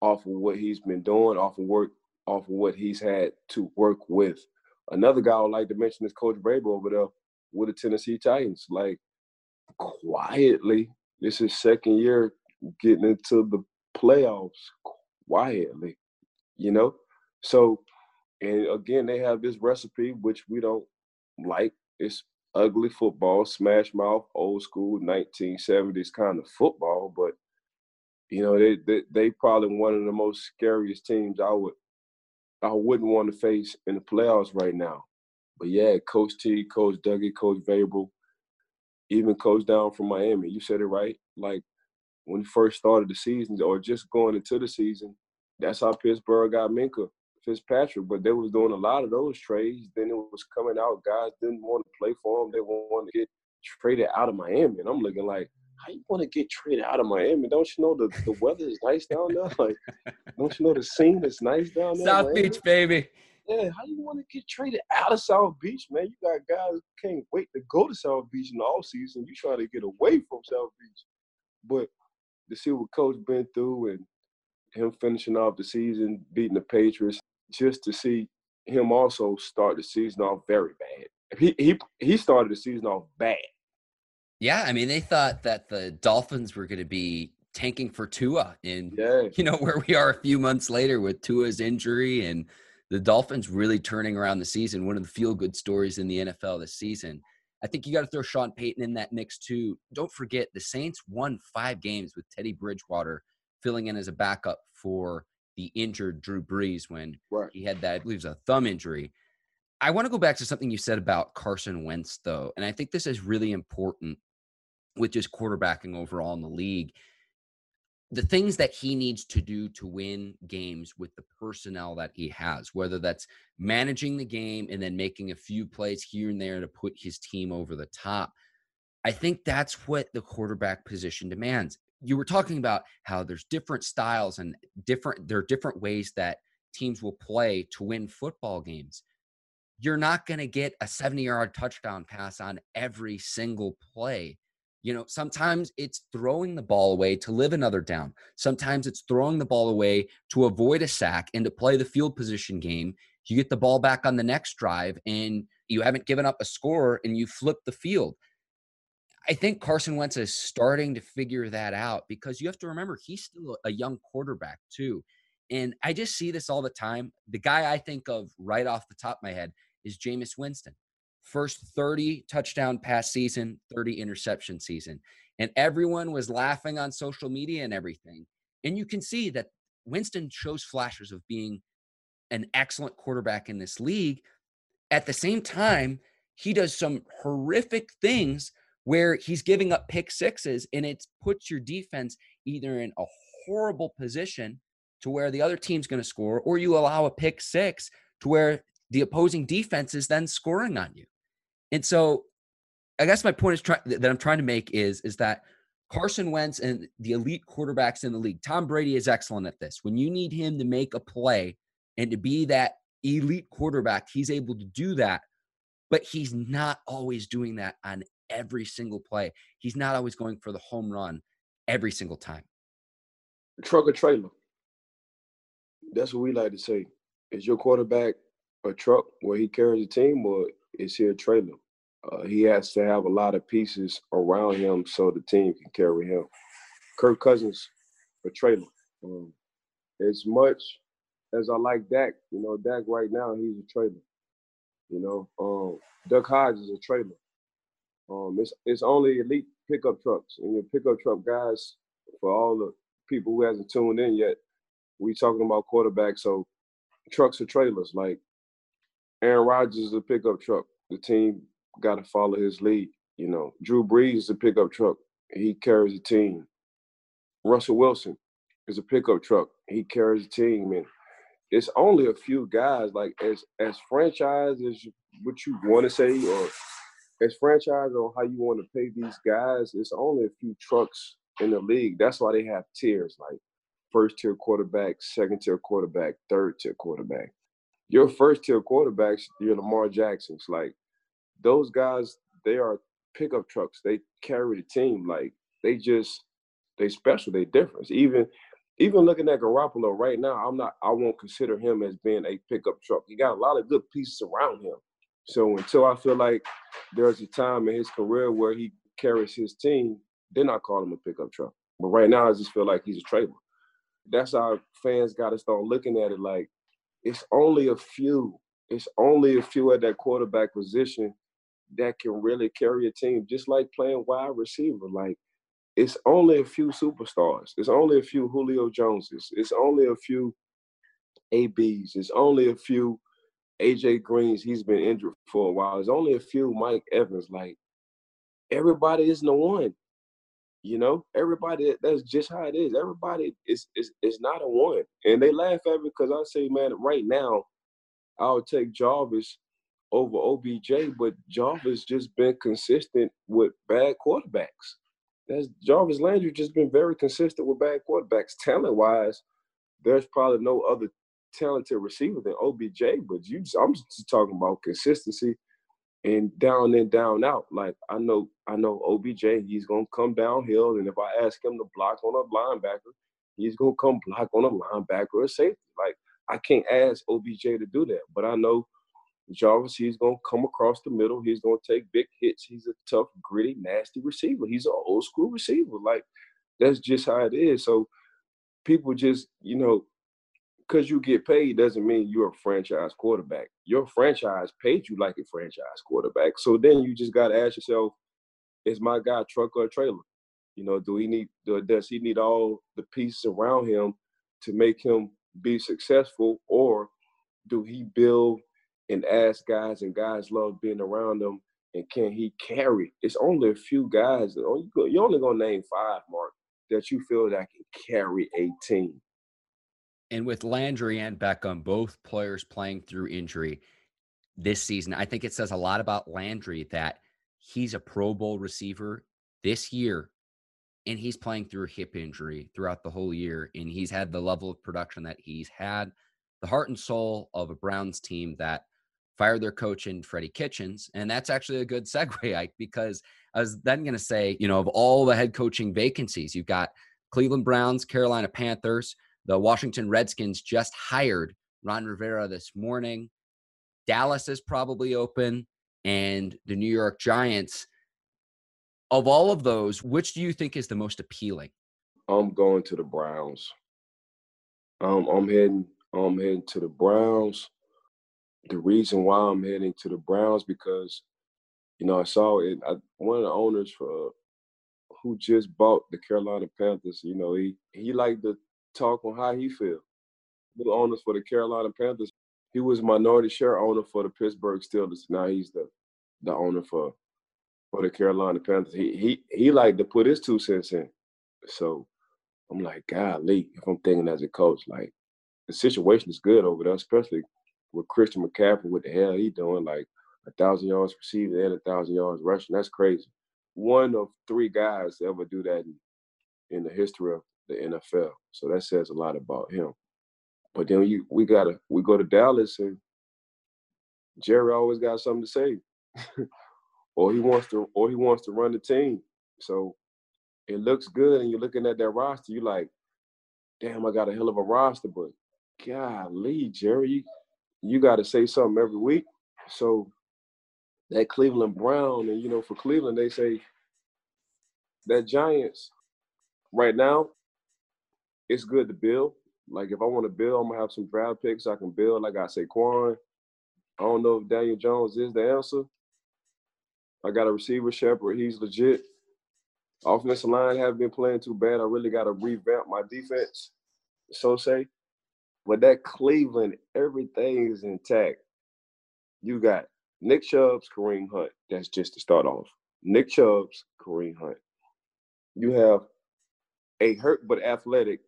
off of what he's been doing, off of work, off of what he's had to work with. Another guy I would like to mention is Coach Vrabel over there with the Tennessee Titans. Like quietly, this is second year getting into the playoffs quietly, you know. So, and again, they have this recipe which we don't like. It's ugly football, smash mouth, old school 1970s kind of football, but you know, they, they they probably one of the most scariest teams I would I wouldn't want to face in the playoffs right now. But yeah, Coach T, Coach Dougie, Coach Vrabel, even Coach down from Miami. You said it right. Like when he first started the season or just going into the season, that's how Pittsburgh got Minkah Fitzpatrick. But they was doing a lot of those trades. Then it was coming out, guys didn't want to play for them. They wanted to get traded out of Miami. And I'm looking like, how you want to get traded out of Miami? Don't you know the, the weather is nice down there? Like, don't you know the scene is nice down there? South Miami? Beach, baby. Yeah, how you want to get traded out of South Beach, man? You got guys who can't wait to go to South Beach in the off season. You trying to get away from South Beach, but to see what Coach been through and him finishing off the season, beating the Patriots, just to see him also start the season off very bad. He he he started the season off bad. Yeah, I mean, they thought that the Dolphins were going to be tanking for Tua, and yeah. you know where we are a few months later with Tua's injury and the Dolphins really turning around the season, one of the feel good stories in the NFL this season. I think you got to throw Sean Payton in that mix too. Don't forget the Saints won five games with Teddy Bridgewater filling in as a backup for the injured Drew Brees when right. he had that, I believe, it was a thumb injury. I want to go back to something you said about Carson Wentz, though, and I think this is really important with just quarterbacking overall in the league the things that he needs to do to win games with the personnel that he has, whether that's managing the game and then making a few plays here and there to put his team over the top. I think that's what the quarterback position demands. You were talking about how there's different styles and different there are different ways that teams will play to win football games. You're not going to get a 70-yard touchdown pass on every single play you know, sometimes it's throwing the ball away to live another down. Sometimes it's throwing the ball away to avoid a sack and to play the field position game. You get the ball back on the next drive and you haven't given up a score and you flip the field. I think Carson Wentz is starting to figure that out because you have to remember he's still a young quarterback too. And I just see this all the time. The guy I think of right off the top of my head is Jameis Winston first 30 touchdown pass season, 30 interception season. And everyone was laughing on social media and everything. And you can see that Winston shows flashes of being an excellent quarterback in this league. At the same time, he does some horrific things where he's giving up pick sixes and it puts your defense either in a horrible position to where the other team's going to score or you allow a pick six to where the opposing defense is then scoring on you. And so I guess my point is try- that I'm trying to make is is that Carson Wentz and the elite quarterbacks in the league, Tom Brady is excellent at this. When you need him to make a play and to be that elite quarterback, he's able to do that. But he's not always doing that on every single play. He's not always going for the home run every single time. Truck or trailer. That's what we like to say. Is your quarterback a truck where he carries a team, or is he a trailer? Uh, he has to have a lot of pieces around him so the team can carry him. Kirk Cousins, a trailer. Um, as much as I like Dak, you know, Dak right now he's a trailer. You know, um, Duck Hodges is a trailer. Um, it's it's only elite pickup trucks and your pickup truck guys. For all the people who hasn't tuned in yet, we talking about quarterbacks. So trucks are trailers. Like Aaron Rodgers is a pickup truck. The team got to follow his lead. You know, Drew Brees is a pickup truck. He carries a team. Russell Wilson is a pickup truck. He carries a team, and it's only a few guys. Like as as franchise as what you want to say, or as franchise on how you want to pay these guys. It's only a few trucks in the league. That's why they have tiers, like first tier quarterback, second tier quarterback, third tier quarterback your first tier quarterbacks, your Lamar Jacksons, like those guys, they are pickup trucks. They carry the team. Like they just they special. They different. Even even looking at Garoppolo right now, I'm not. I won't consider him as being a pickup truck. He got a lot of good pieces around him. So until I feel like there's a time in his career where he carries his team, then I call him a pickup truck. But right now, I just feel like he's a trailer. That's how fans got to start looking at it. Like it's only a few. It's only a few at that quarterback position that can really carry a team, just like playing wide receiver. Like it's only a few superstars. It's only a few Julio Joneses. It's only a few ABs. It's only a few AJ Greens. He's been injured for a while. It's only a few Mike Evans. Like everybody isn't the one. You know, everybody that's just how it is. Everybody is is is not a one. And they laugh at me because I say, man, right now, I'll take Jarvis over OBJ, but Jarvis just been consistent with bad quarterbacks. That's Jarvis Landry just been very consistent with bad quarterbacks. Talent wise, there's probably no other talented receiver than OBJ, but you I'm just talking about consistency and down and down out. Like I know, I know OBJ, he's gonna come downhill, and if I ask him to block on a linebacker, he's gonna come block on a linebacker or safety. Like I can't ask OBJ to do that, but I know Jarvis, he's gonna come across the middle. He's gonna take big hits. He's a tough, gritty, nasty receiver. He's an old school receiver. Like that's just how it is. So people just, you know, because you get paid doesn't mean you're a franchise quarterback. Your franchise paid you like a franchise quarterback. So then you just got to ask yourself, is my guy truck or trailer? You know, do he need does he need all the pieces around him to make him be successful, or do he build and ask guys and guys love being around him and can he carry? It's only a few guys. You're only gonna name five, Mark, that you feel that can carry a team. And with Landry and Beckham, both players playing through injury this season, I think it says a lot about Landry that he's a Pro Bowl receiver this year and he's playing through a hip injury throughout the whole year and he's had the level of production that he's had the heart and soul of a browns team that fired their coach in freddie kitchens and that's actually a good segue Ike, because i was then going to say you know of all the head coaching vacancies you've got cleveland browns carolina panthers the washington redskins just hired ron rivera this morning dallas is probably open and the new york giants of all of those, which do you think is the most appealing? I'm going to the Browns. Um, I'm heading. I'm heading to the Browns. The reason why I'm heading to the Browns because, you know, I saw it. I, one of the owners for who just bought the Carolina Panthers. You know, he he liked to talk on how he feel. The owners for the Carolina Panthers. He was minority share owner for the Pittsburgh Steelers. Now he's the the owner for for the Carolina Panthers. He he he liked to put his two cents in. So I'm like, golly, if I'm thinking as a coach, like the situation is good over there, especially with Christian McCaffrey, what the hell he doing? Like a thousand yards receiving and a thousand yards rushing. That's crazy. One of three guys to ever do that in, in the history of the NFL. So that says a lot about him. But then you we gotta we go to Dallas and Jerry always got something to say. or he wants to or he wants to run the team. So it looks good, and you're looking at that roster. you're like, damn, I got a hell of a roster, but golly, Jerry, you, you got to say something every week. So that Cleveland Brown, and you know, for Cleveland, they say that Giants right now, it's good to build. Like if I want to build, I'm gonna have some draft picks I can build. Like I say, Quan. I don't know if Daniel Jones is the answer, I got a receiver Shepard. He's legit. Offensive line haven't been playing too bad. I really got to revamp my defense, so say. But that Cleveland, everything is intact. You got Nick Chubb's, Kareem Hunt. That's just to start off. Nick Chubb's, Kareem Hunt. You have a hurt but athletic,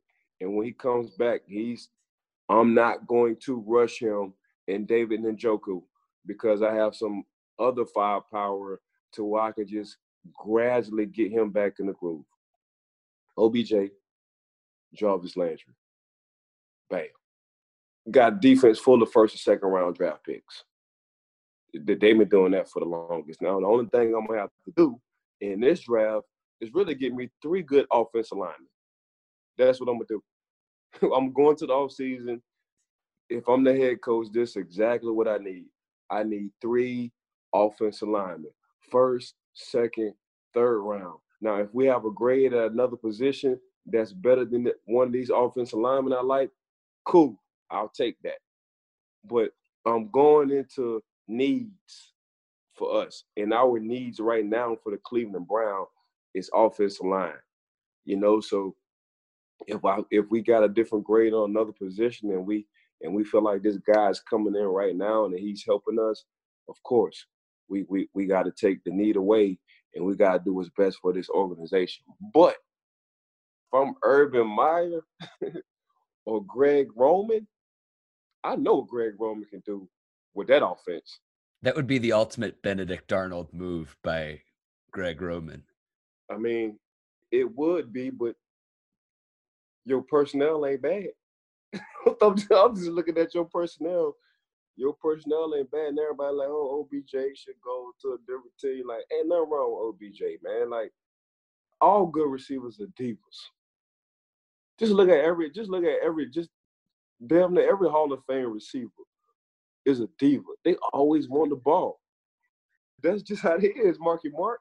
and when he comes back, he's I'm not going to rush him and David Njoku because I have some other firepower to where I could just gradually get him back in the groove. OBJ, Jarvis Landry. Bam. Got defense full of first and second round draft picks. They've been doing that for the longest. Now, the only thing I'm going to have to do in this draft is really get me three good offensive linemen. That's what I'm going to do. I'm going to the offseason. If I'm the head coach, this is exactly what I need. I need three offensive lineman. First, second, third round. Now, if we have a grade at another position that's better than one of these offensive linemen I like, cool, I'll take that. But I'm going into needs for us. And our needs right now for the Cleveland Brown is offensive line. You know, so if I if we got a different grade on another position and we and we feel like this guy's coming in right now and he's helping us, of course, we we we got to take the need away and we got to do what's best for this organization. But from Urban Meyer or Greg Roman, I know Greg Roman can do with that offense. That would be the ultimate Benedict Arnold move by Greg Roman. I mean, it would be, but your personnel ain't bad. I'm just looking at your personnel your personnel ain't bad, and everybody like, oh, OBJ should go to a different team. Like, ain't nothing wrong with OBJ, man. Like, all good receivers are divas. Just look at every, just look at every, just damn near every Hall of Fame receiver is a diva. They always want the ball. That's just how it is, Marky Mark.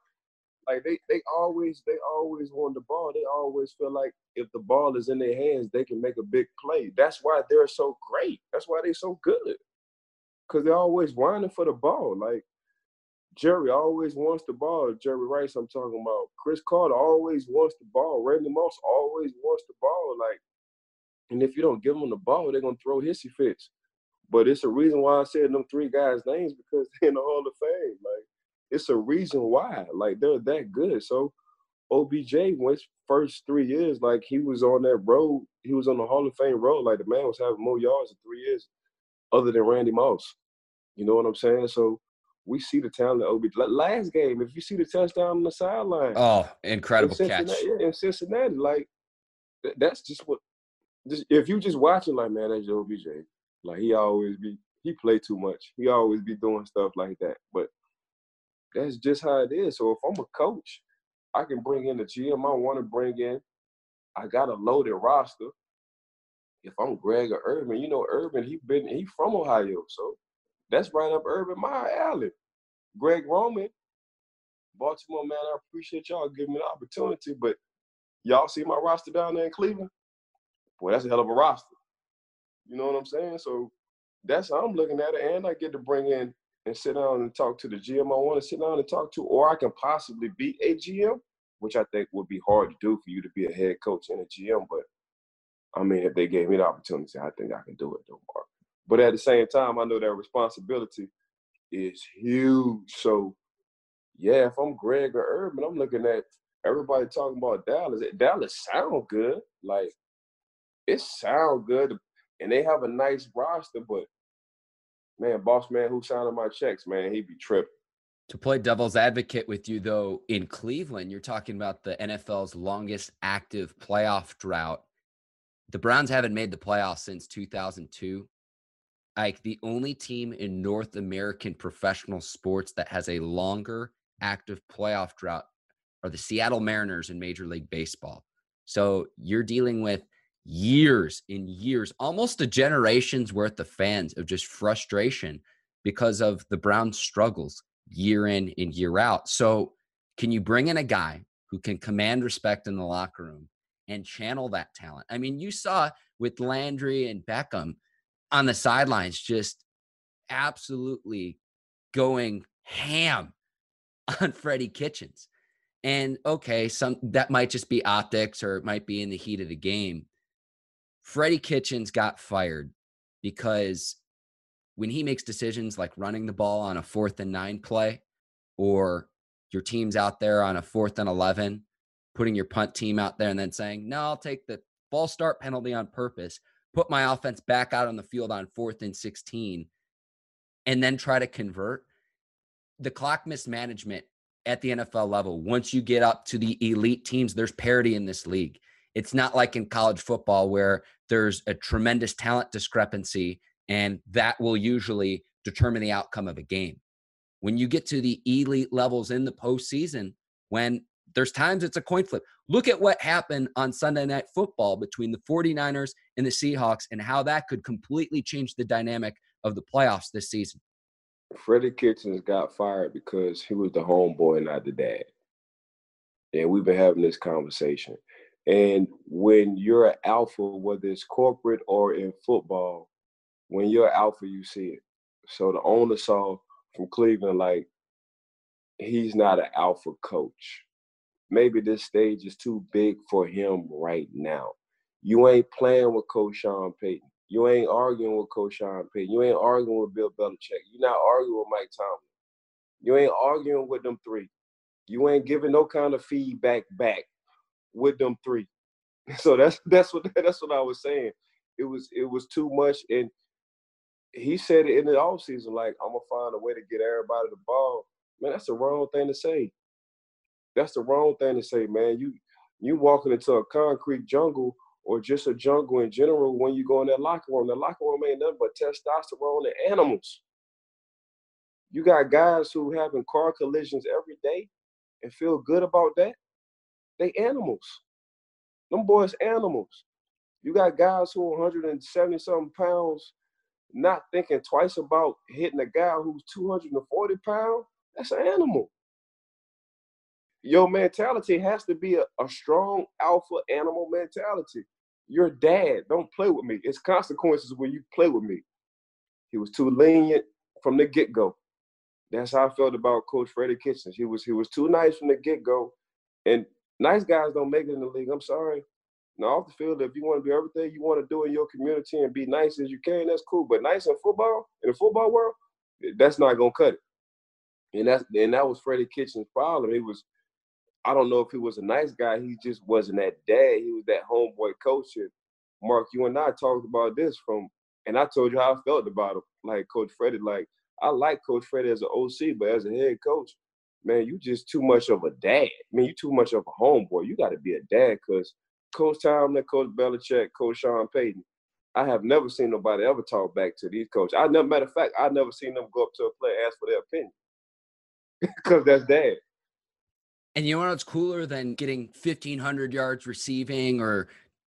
Like they they always they always want the ball. They always feel like if the ball is in their hands, they can make a big play. That's why they're so great. That's why they're so good. Cause they're always whining for the ball. Like Jerry always wants the ball. Jerry Rice, I'm talking about. Cris Carter always wants the ball. Randy Moss always wants the ball. Like, and if you don't give them the ball, they're gonna throw hissy fits. But it's a reason why I said them three guys' names because they're in the Hall of Fame. Like, it's a reason why. Like, they're that good. So OBJ, his first three years, like he was on that road, he was on the Hall of Fame road. Like the man was having more yards in three years, other than Randy Moss. You know what I'm saying? So we see the talent of OBJ. Last game, if you see the touchdown on the sideline. Oh, incredible in catch. Yeah, in Cincinnati. Like, that's just what, just, if you just watching, like, man, that's OBJ. Like, he always be, he play too much. He always be doing stuff like that. But that's just how it is. So if I'm a coach, I can bring in the GM I want to bring in. I got a loaded roster. If I'm Greg or Urban, you know, Urban, he been he from Ohio, so that's right up Urban my alley. Greg Roman, Baltimore man, I appreciate y'all giving me the opportunity, but y'all see my roster down there in Cleveland? Boy, that's a hell of a roster. You know what I'm saying? So that's how I'm looking at it, and I get to bring in and sit down and talk to the GM I want to sit down and talk to, or I can possibly be a GM, which I think would be hard to do for you to be a head coach and a GM. But I mean, if they gave me the opportunity, I think I can do it, though, Mark. But at the same time, I know that responsibility is huge. So, yeah, if I'm Greg or Urban, I'm looking at everybody talking about Dallas. Dallas sound good, like it sound good, and they have a nice roster. But man, boss man, who signing my checks, man, he be tripping. To play devil's advocate with you, though, in Cleveland, you're talking about the NFL's longest active playoff drought. The Browns haven't made the playoffs since 2002 like the only team in North American professional sports that has a longer active playoff drought are the Seattle Mariners in Major League Baseball. So you're dealing with years and years, almost a generation's worth of fans of just frustration because of the Browns' struggles year in and year out. So can you bring in a guy who can command respect in the locker room and channel that talent? I mean, you saw with Landry and Beckham on the sidelines just absolutely going ham on Freddie Kitchens. And okay, some that might just be optics or it might be in the heat of the game. Freddie Kitchens got fired because when he makes decisions like running the ball on a fourth and nine play, or your team's out there on a fourth and 11, putting your punt team out there and then saying, no, I'll take the ball start penalty on purpose put my offense back out on the field on fourth and 16, and then try to convert. The clock mismanagement at the NFL level, once you get up to the elite teams, there's parity in this league. It's not like in college football where there's a tremendous talent discrepancy, and that will usually determine the outcome of a game. When you get to the elite levels in the postseason, when there's times it's a coin flip. Look at what happened on Sunday Night Football between the 49ers and the Seahawks and how that could completely change the dynamic of the playoffs this season. Freddie Kitchens got fired because he was the homeboy, not the dad. And we've been having this conversation. And when you're an alpha, whether it's corporate or in football, when you're alpha, you see it. So the owner saw from Cleveland, like, he's not an alpha coach maybe this stage is too big for him right now. You ain't playing with Coach Sean Payton. You ain't arguing with Coach Sean Payton. You ain't arguing with Bill Belichick. You're not arguing with Mike Tomlin. You ain't arguing with them three. You ain't giving no kind of feedback back with them three. So that's that's what that's what I was saying. It was it was too much, and he said it in the offseason, like I'm gonna find a way to get everybody the ball. Man, that's the wrong thing to say. That's the wrong thing to say, man. You you walking into a concrete jungle or just a jungle in general when you go in that locker room. The locker room ain't nothing but testosterone and animals. You got guys who having car collisions every day and feel good about that. They animals. Them boys animals. You got guys who are 170 something pounds not thinking twice about hitting a guy who's 240 pounds. That's an animal. your mentality has to be a, a strong alpha animal mentality. Your dad, don't play with me. It's consequences when you play with me. He was too lenient from the get go. That's how I felt about Coach Freddie Kitchens. He was he was too nice from the get go, and nice guys don't make it in the league. I'm sorry. Now off the field, if you want to do everything you want to do in your community and be nice as you can, that's cool. But nice in football, in the football world, eh, that's not gonna cut it. And that's and that was Freddie Kitchens' problem. He was, I don't know if he was a nice guy. He just wasn't that dad. He was that homeboy coach. And Mark, you and I talked about this from, and I told you how I felt about him. Like Coach Freddie, like I like Coach Freddie as an OC, but as a head coach, man, you just too much of a dad. I mean, you too much of a homeboy. You got to be a dad because Coach Tomlin, Coach Belichick, Coach Sean Payton, I have never seen nobody ever talk back to these coaches. I never, matter of fact, I never seen them go up to a player ask for their opinion because that's dad. And you know what's cooler than getting 1,500 yards receiving or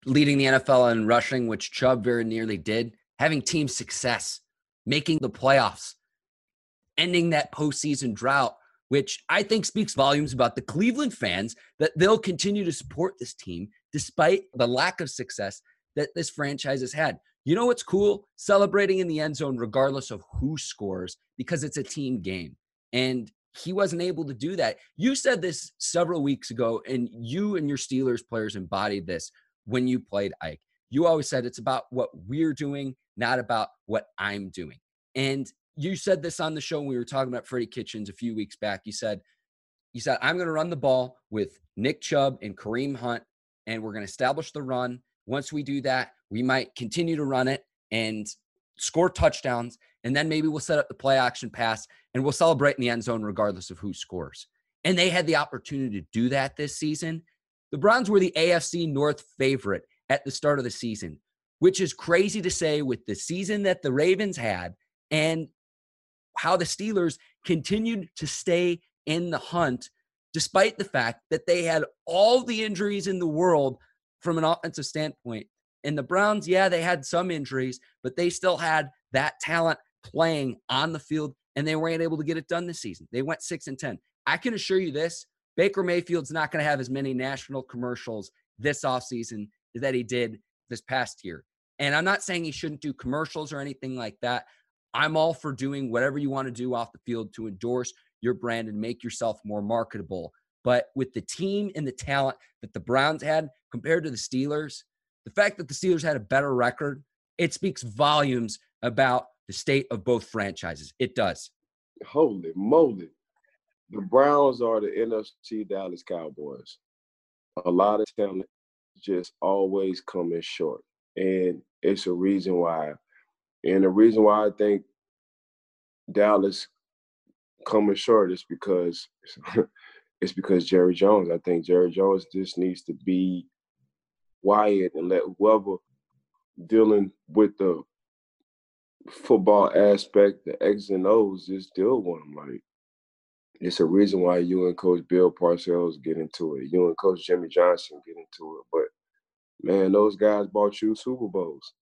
leading the NFL in rushing, which Chubb very nearly did? Having team success, making the playoffs, ending that postseason drought, which I think speaks volumes about the Cleveland fans that they'll continue to support this team despite the lack of success that this franchise has had. You know what's cool? Celebrating in the end zone, regardless of who scores, because it's a team game. And he wasn't able to do that. You said this several weeks ago, and you and your Steelers players embodied this when you played Ike. You always said it's about what we're doing, not about what I'm doing. And you said this on the show when we were talking about Freddie Kitchens a few weeks back. You said, you said, I'm going to run the ball with Nick Chubb and Kareem Hunt, and we're going to establish the run. Once we do that, we might continue to run it and score touchdowns. And then maybe we'll set up the play action pass and we'll celebrate in the end zone regardless of who scores. And they had the opportunity to do that this season. The Browns were the AFC North favorite at the start of the season, which is crazy to say with the season that the Ravens had and how the Steelers continued to stay in the hunt despite the fact that they had all the injuries in the world from an offensive standpoint. And the Browns, yeah, they had some injuries, but they still had that talent playing on the field and they weren't able to get it done this season. They went 6 and 10. I can assure you this, Baker Mayfield's not going to have as many national commercials this offseason that he did this past year. And I'm not saying he shouldn't do commercials or anything like that. I'm all for doing whatever you want to do off the field to endorse your brand and make yourself more marketable. But with the team and the talent that the Browns had compared to the Steelers, the fact that the Steelers had a better record, it speaks volumes about the state of both franchises. It does. Holy moly. The Browns are the NFC Dallas Cowboys. A lot of talent just always coming short. And it's a reason why and the reason why I think Dallas coming short is because it's because Jerry Jones. I think Jerry Jones just needs to be quiet and let whoever dealing with the football aspect, the X and O's, just deal with them. Like it's a reason why you and Coach Bill Parcells get into it. You and Coach Jimmy Johnson get into it. But man, those guys bought you Super Bowls.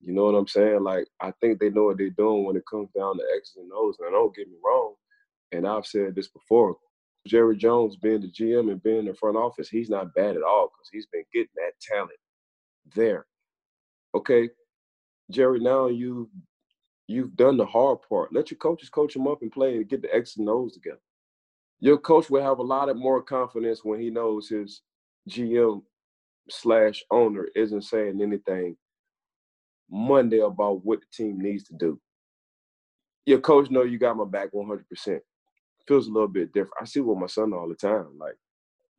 You know what I'm saying? Like I think they know what they're doing when it comes down to X's and O's. And don't get me wrong, and I've said this before. Jerry Jones being the GM and being in the front office, he's not bad at all because he's been getting that talent there. Okay, Jerry, now you you've done the hard part. Let your coaches coach him up and play and get the X's and O's together. Your coach will have a lot of more confidence when he knows his GM slash owner isn't saying anything Monday about what the team needs to do. Your coach know you got my back 100%. Feels a little bit different. I see with my son all the time. Like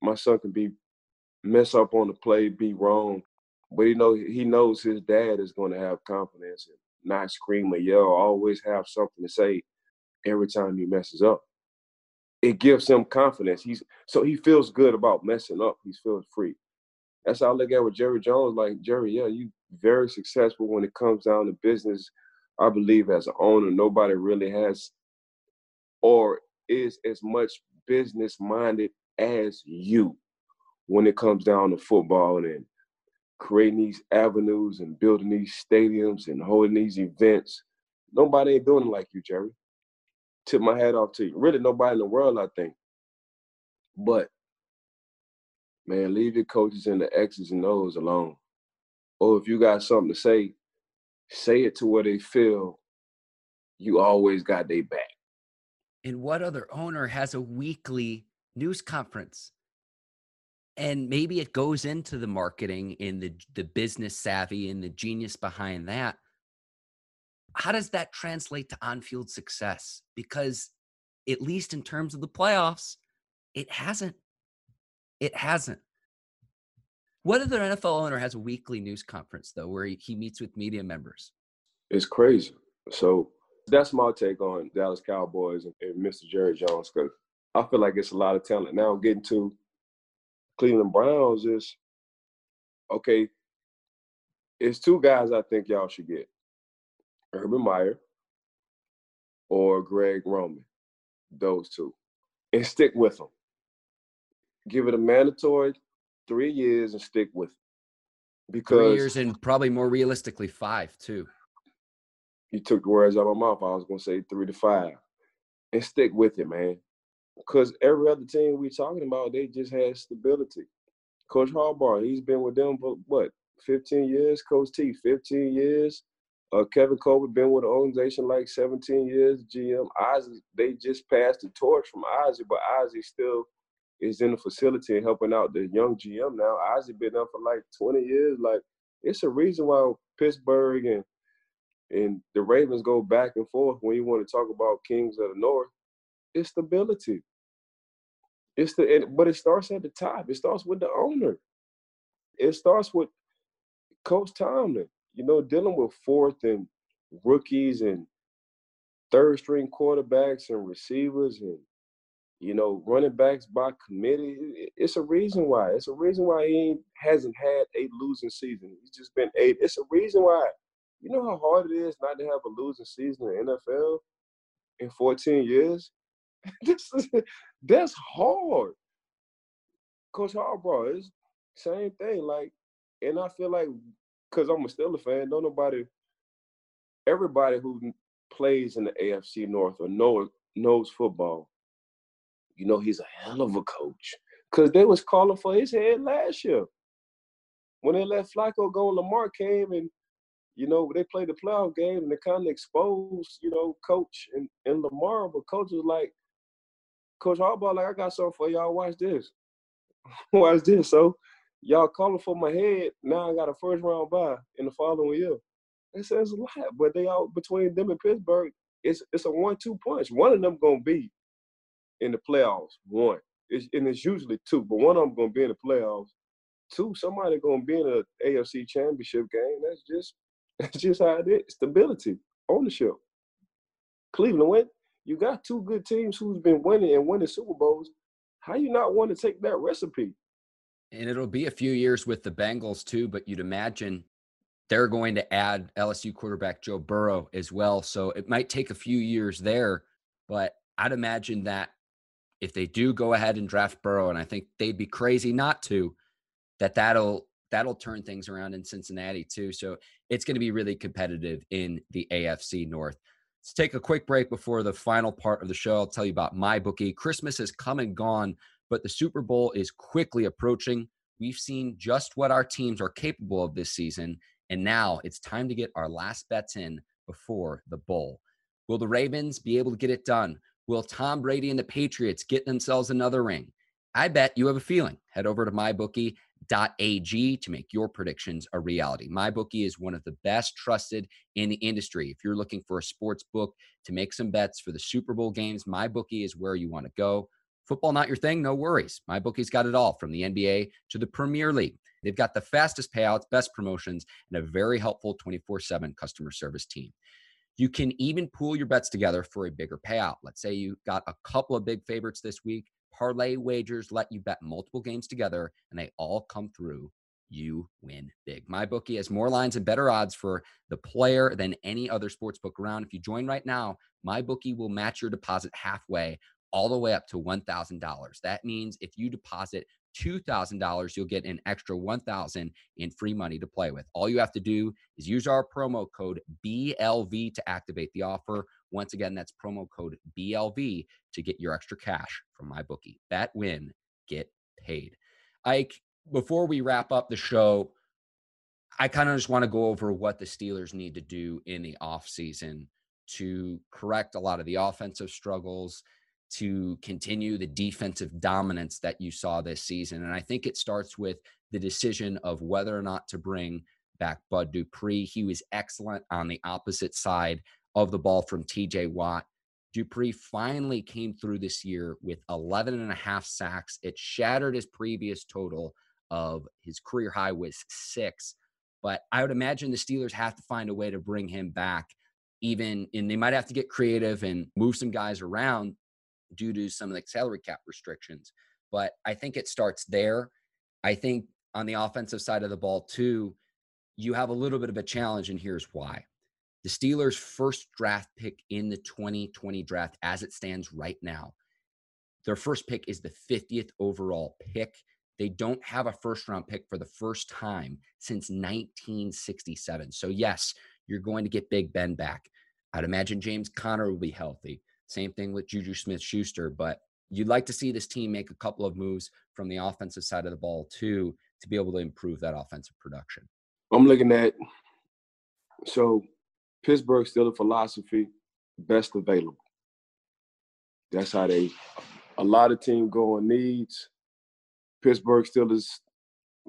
my son can be mess up on the play, be wrong, but he know he knows his dad is going to have confidence and not scream or yell. Always have something to say every time he messes up. It gives him confidence. He's so he feels good about messing up. He feels free. That's how I look at with Jerry Jones. Like Jerry, yeah, you very successful when it comes down to business. I believe as an owner, nobody really has or is as much business minded as you when it comes down to football and creating these avenues and building these stadiums and holding these events. Nobody ain't doing it like you, Jerry. Tip my hat off to you. Really, nobody in the world, I think. But man, leave your coaches and the X's and O's alone. Or if you got something to say, say it to where they feel you always got their back. And what other owner has a weekly news conference? And maybe it goes into the marketing and the the business savvy and the genius behind that. How does that translate to on-field success? Because at least in terms of the playoffs, it hasn't. It hasn't. What other NFL owner has a weekly news conference though, where he, meets with media members? It's crazy. So that's my take on Dallas Cowboys and, and Mr. Jerry Jones because I feel like it's a lot of talent. Now getting to Cleveland Browns is okay. It's two guys I think y'all should get: Urban Meyer or Greg Roman. Those two, and stick with them. Give it a mandatory three years and stick with it. Because three years and probably more realistically five too you took the words out of my mouth. I was gonna say three to five, and stick with it, man. Because every other team we talking about, they just had stability. Coach Harbaugh, he's been with them for what, 15 years? Coach T, 15 years. Uh, Kevin Colbert been with the organization like 17 years. GM Isaac, they just passed the torch from Isaac, but Isaac still is in the facility and helping out the young GM now. Isaac been there for like 20 years. Like it's a reason why Pittsburgh and and the Ravens go back and forth when you want to talk about Kings of the North. It's stability. It's the but it starts at the top. It starts with the owner. It starts with Coach Tomlin. You know, dealing with fourth and rookies and third string quarterbacks and receivers and you know running backs by committee. It's a reason why. It's a reason why he hasn't had a losing season. He's just been eight. It's a reason why you know how hard it is not to have a losing season in NFL in 14 years? this is, that's hard. Coach Harbaugh is same thing. Like, and I feel like because I'm still a Steelers fan, don't nobody, everybody who plays in the AFC North or knows football, you know he's a hell of a coach. Cause they was calling for his head last year. When they let Flacco go, Lamar came and you know, they played the playoff game and they kind of exposed, you know, coach and, and Lamar, but coach was like, Coach Harbaugh, like, I got something for y'all. Watch this. Watch this. So y'all calling for my head. Now I got a first round bye in the following year. It says a lot, but they all between them and Pittsburgh, it's it's a one-two punch. One of them gonna be in the playoffs. One. It's, and it's usually two, but one of them gonna be in the playoffs. Two, somebody gonna be in a AFC championship game. That's just that's just how it is. Stability, ownership. Cleveland went. You got two good teams who's been winning and winning Super Bowls. How you not want to take that recipe? And it'll be a few years with the Bengals too, but you'd imagine they're going to add LSU quarterback Joe Burrow as well. So it might take a few years there, but I'd imagine that if they do go ahead and draft Burrow, and I think they'd be crazy not to, that that'll that'll turn things around in Cincinnati too. So it's going to be really competitive in the AFC North. Let's take a quick break before the final part of the show. I'll tell you about my bookie. Christmas has come and gone, but the Super Bowl is quickly approaching. We've seen just what our teams are capable of this season, and now it's time to get our last bets in before the bowl. Will the Ravens be able to get it done? Will Tom Brady and the Patriots get themselves another ring? I bet you have a feeling. Head over to mybookie.ag to make your predictions a reality. MyBookie is one of the best trusted in the industry. If you're looking for a sports book to make some bets for the Super Bowl games, MyBookie is where you want to go. Football not your thing? No worries. MyBookie's got it all from the NBA to the Premier League. They've got the fastest payouts, best promotions, and a very helpful 24 7 customer service team. You can even pool your bets together for a bigger payout. Let's say you got a couple of big favorites this week parlay wagers let you bet multiple games together and they all come through you win big. My bookie has more lines and better odds for the player than any other sports book around. If you join right now, my bookie will match your deposit halfway all the way up to $1,000. That means if you deposit $2,000, you'll get an extra 1000 in free money to play with. All you have to do is use our promo code BLV to activate the offer. Once again, that's promo code BLV to get your extra cash from my bookie. Bet win, get paid. Ike, before we wrap up the show, I kind of just want to go over what the Steelers need to do in the offseason to correct a lot of the offensive struggles, to continue the defensive dominance that you saw this season. And I think it starts with the decision of whether or not to bring back Bud Dupree. He was excellent on the opposite side of the ball from TJ Watt. Dupree finally came through this year with 11 and a half sacks. It shattered his previous total of his career high was six. But I would imagine the Steelers have to find a way to bring him back, even, and they might have to get creative and move some guys around due to some of the salary cap restrictions. But I think it starts there. I think on the offensive side of the ball, too, you have a little bit of a challenge, and here's why. The Steelers' first draft pick in the 2020 draft, as it stands right now, their first pick is the 50th overall pick. They don't have a first round pick for the first time since 1967. So, yes, you're going to get Big Ben back. I'd imagine James Conner will be healthy. Same thing with Juju Smith Schuster. But you'd like to see this team make a couple of moves from the offensive side of the ball, too, to be able to improve that offensive production. I'm looking at so Pittsburgh still a philosophy, best available. That's how they a lot of team go on needs. Pittsburgh still is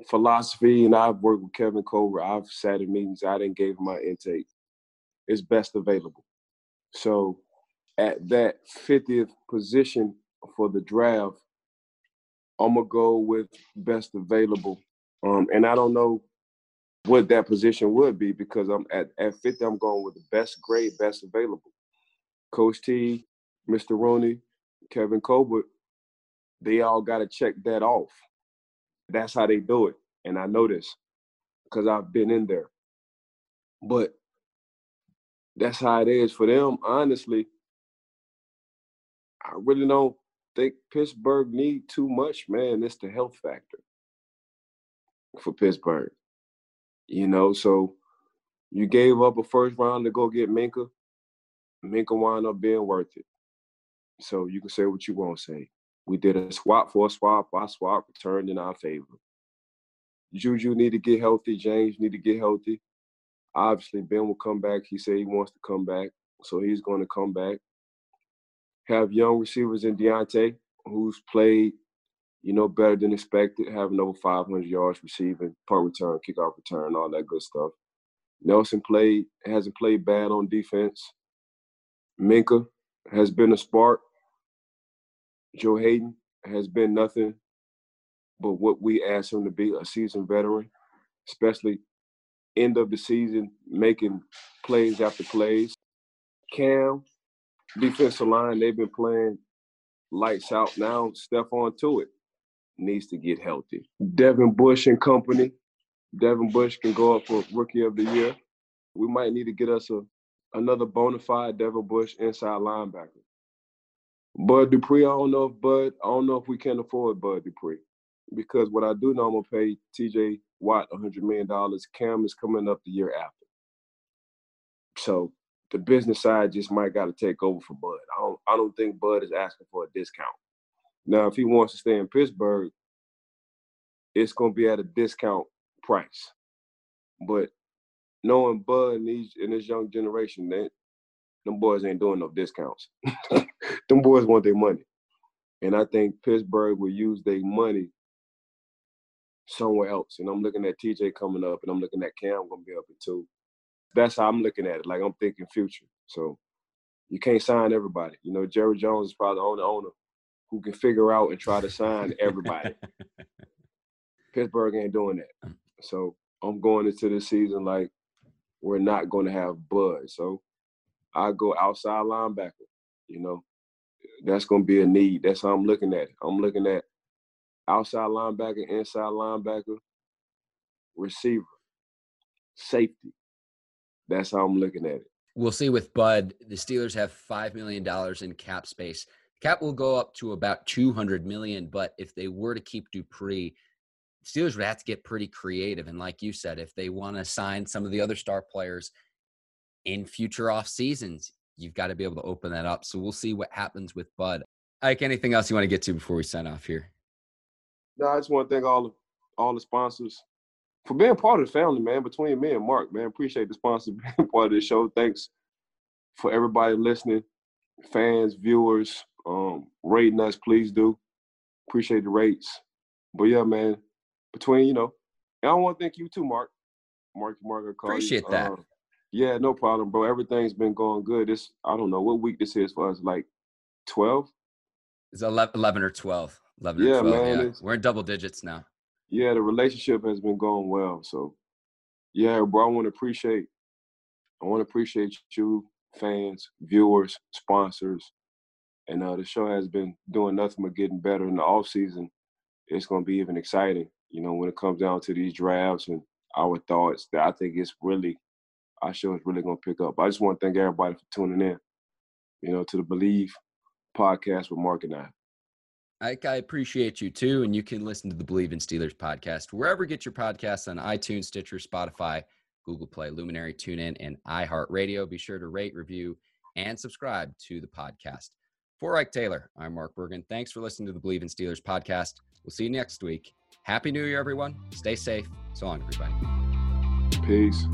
philosophy, and I've worked with Kevin Colbert. I've sat in meetings. I didn't give my intake. It's best available. So at that 50th position for the draft, I'm gonna go with best available. Um, and I don't know what that position would be because I'm at, at 50, I'm going with the best grade, best available. Coach T, Mr. Rooney, Kevin Colbert, they all got to check that off. That's how they do it. And I know this because I've been in there. But that's how it is for them. Honestly, I really don't think Pittsburgh need too much, man. It's the health factor for Pittsburgh. You know, so you gave up a first round to go get Minkah. Minkah wound up being worth it. So you can say what you want to say. We did a swap for a swap. Our swap returned in our favor. Juju need to get healthy. James need to get healthy. Obviously, Ben will come back. He said he wants to come back, so he's going to come back. Have young receivers in Diontae, who's played, you know, better than expected, having over 500 yards receiving, punt return, kickoff return, all that good stuff. Nelson played hasn't played bad on defense. Minkah has been a spark. Joe Haden has been nothing but what we asked him to be a seasoned veteran, especially end of the season, making plays after plays. Cam, defensive line, they've been playing lights out now. Stephon Tuitt. needs to get healthy. Devin Bush and company. Devin Bush can go up for rookie of the year. We might need to get us a another bona fide Devin Bush inside linebacker. Bud Dupree, I don't know if Bud, I don't know if we can afford Bud Dupree. Because what I do know, I'm gonna pay TJ Watt hundred million dollars. Cam is coming up the year after. So the business side just might gotta take over for Bud. I don't I don't think Bud is asking for a discount. Now, if he wants to stay in Pittsburgh, it's gonna be at a discount price. But knowing Bud and these in this young generation, they, them boys ain't doing no discounts. them boys want their money. And I think Pittsburgh will use their money somewhere else. And I'm looking at TJ coming up and I'm looking at Cam gonna be up in two. That's how I'm looking at it. Like I'm thinking future. So you can't sign everybody. You know, Jerry Jones is probably the only owner who can figure out and try to sign everybody. Pittsburgh ain't doing that. Mm. So I'm going into the season like we're not going to have Bud. So I go outside linebacker. You know, that's going to be a need. That's how I'm looking at it. I'm looking at outside linebacker, inside linebacker, receiver, safety. That's how I'm looking at it. We'll see with Bud. The Steelers have $5 million in cap space. Cap will go up to about 200 million, but if they were to keep Dupree, Steelers would have to get pretty creative. And like you said, if they want to sign some of the other star players in future off seasons, you've got to be able to open that up. So we'll see what happens with Bud. Ike, anything else you want to get to before we sign off here? No, I just want to thank all the all the sponsors for being part of the family, man. Between me and Mark, man, appreciate the sponsor being part of the show. Thanks for everybody listening, fans, viewers, um, rating us, please do. Appreciate the rates. But yeah, man, between you know, and I want to thank you too, Mark. Mark, Mark, appreciate that. Uh, yeah, no problem, bro. Everything's been going good. This I don't know what week this is for us. Like twelve. It's 11 or 12. 11 yeah, or 12. Man, yeah. We're in double digits now. Yeah, the relationship has been going well. So, yeah, bro, I want to appreciate, I want to appreciate you, fans, viewers, sponsors, and uh, the show has been doing nothing but getting better in the off season. It's going to be even exciting, you know, when it comes down to these drafts and our thoughts. That I think it's really, our show is really going to pick up. I just want to thank everybody for tuning in, you know, to the Bleav podcast with Mark and I. Ike, I appreciate you too. And you can listen to the Bleav in Steelers podcast wherever you get your podcasts on iTunes, Stitcher, Spotify, Google Play, Luminary, TuneIn, and iHeartRadio. Be sure to rate, review, and subscribe to the podcast. For Ike Taylor, I'm Mark Bergen. Thanks for listening to the Bleav in Steelers podcast. We'll see you next week. Happy New Year, everyone. Stay safe. So long, everybody. Peace.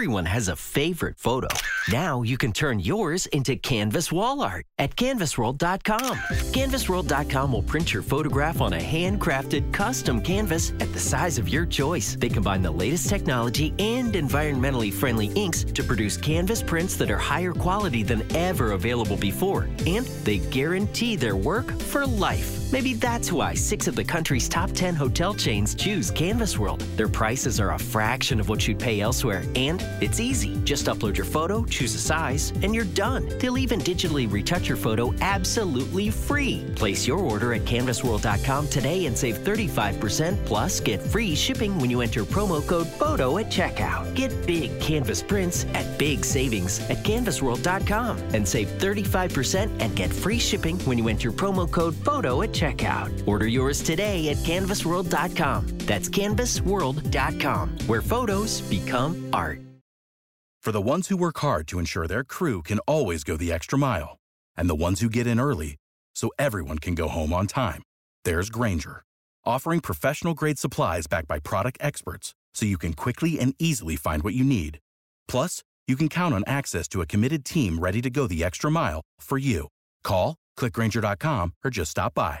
Everyone has a favorite photo. Now you can turn yours into canvas wall art at canvasworld.com. Canvasworld.com will print your photograph on a handcrafted custom canvas at the size of your choice. They combine the latest technology and environmentally friendly inks to produce canvas prints that are higher quality than ever available before. And they guarantee their work for life. Maybe that's why six of the country's top 10 hotel chains choose Canvas World. Their prices are a fraction of what you'd pay elsewhere, and it's easy. Just upload your photo, choose a size, and you're done. They'll even digitally retouch your photo absolutely free. Place your order at canvasworld.com today and save 35% plus get free shipping when you enter promo code PHOTO at checkout. Get big canvas prints at big savings at canvasworld.com and save 35% and get free shipping when you enter promo code PHOTO at checkout checkout. Order yours today at canvasworld.com. That's canvasworld.com, where photos become art. For the ones who work hard to ensure their crew can always go the extra mile, and the ones who get in early so everyone can go home on time, there's Grainger, offering professional grade supplies backed by product experts so you can quickly and easily find what you need. Plus, you can count on access to a committed team ready to go the extra mile for you. Call, clickgrainger.com, or just stop by.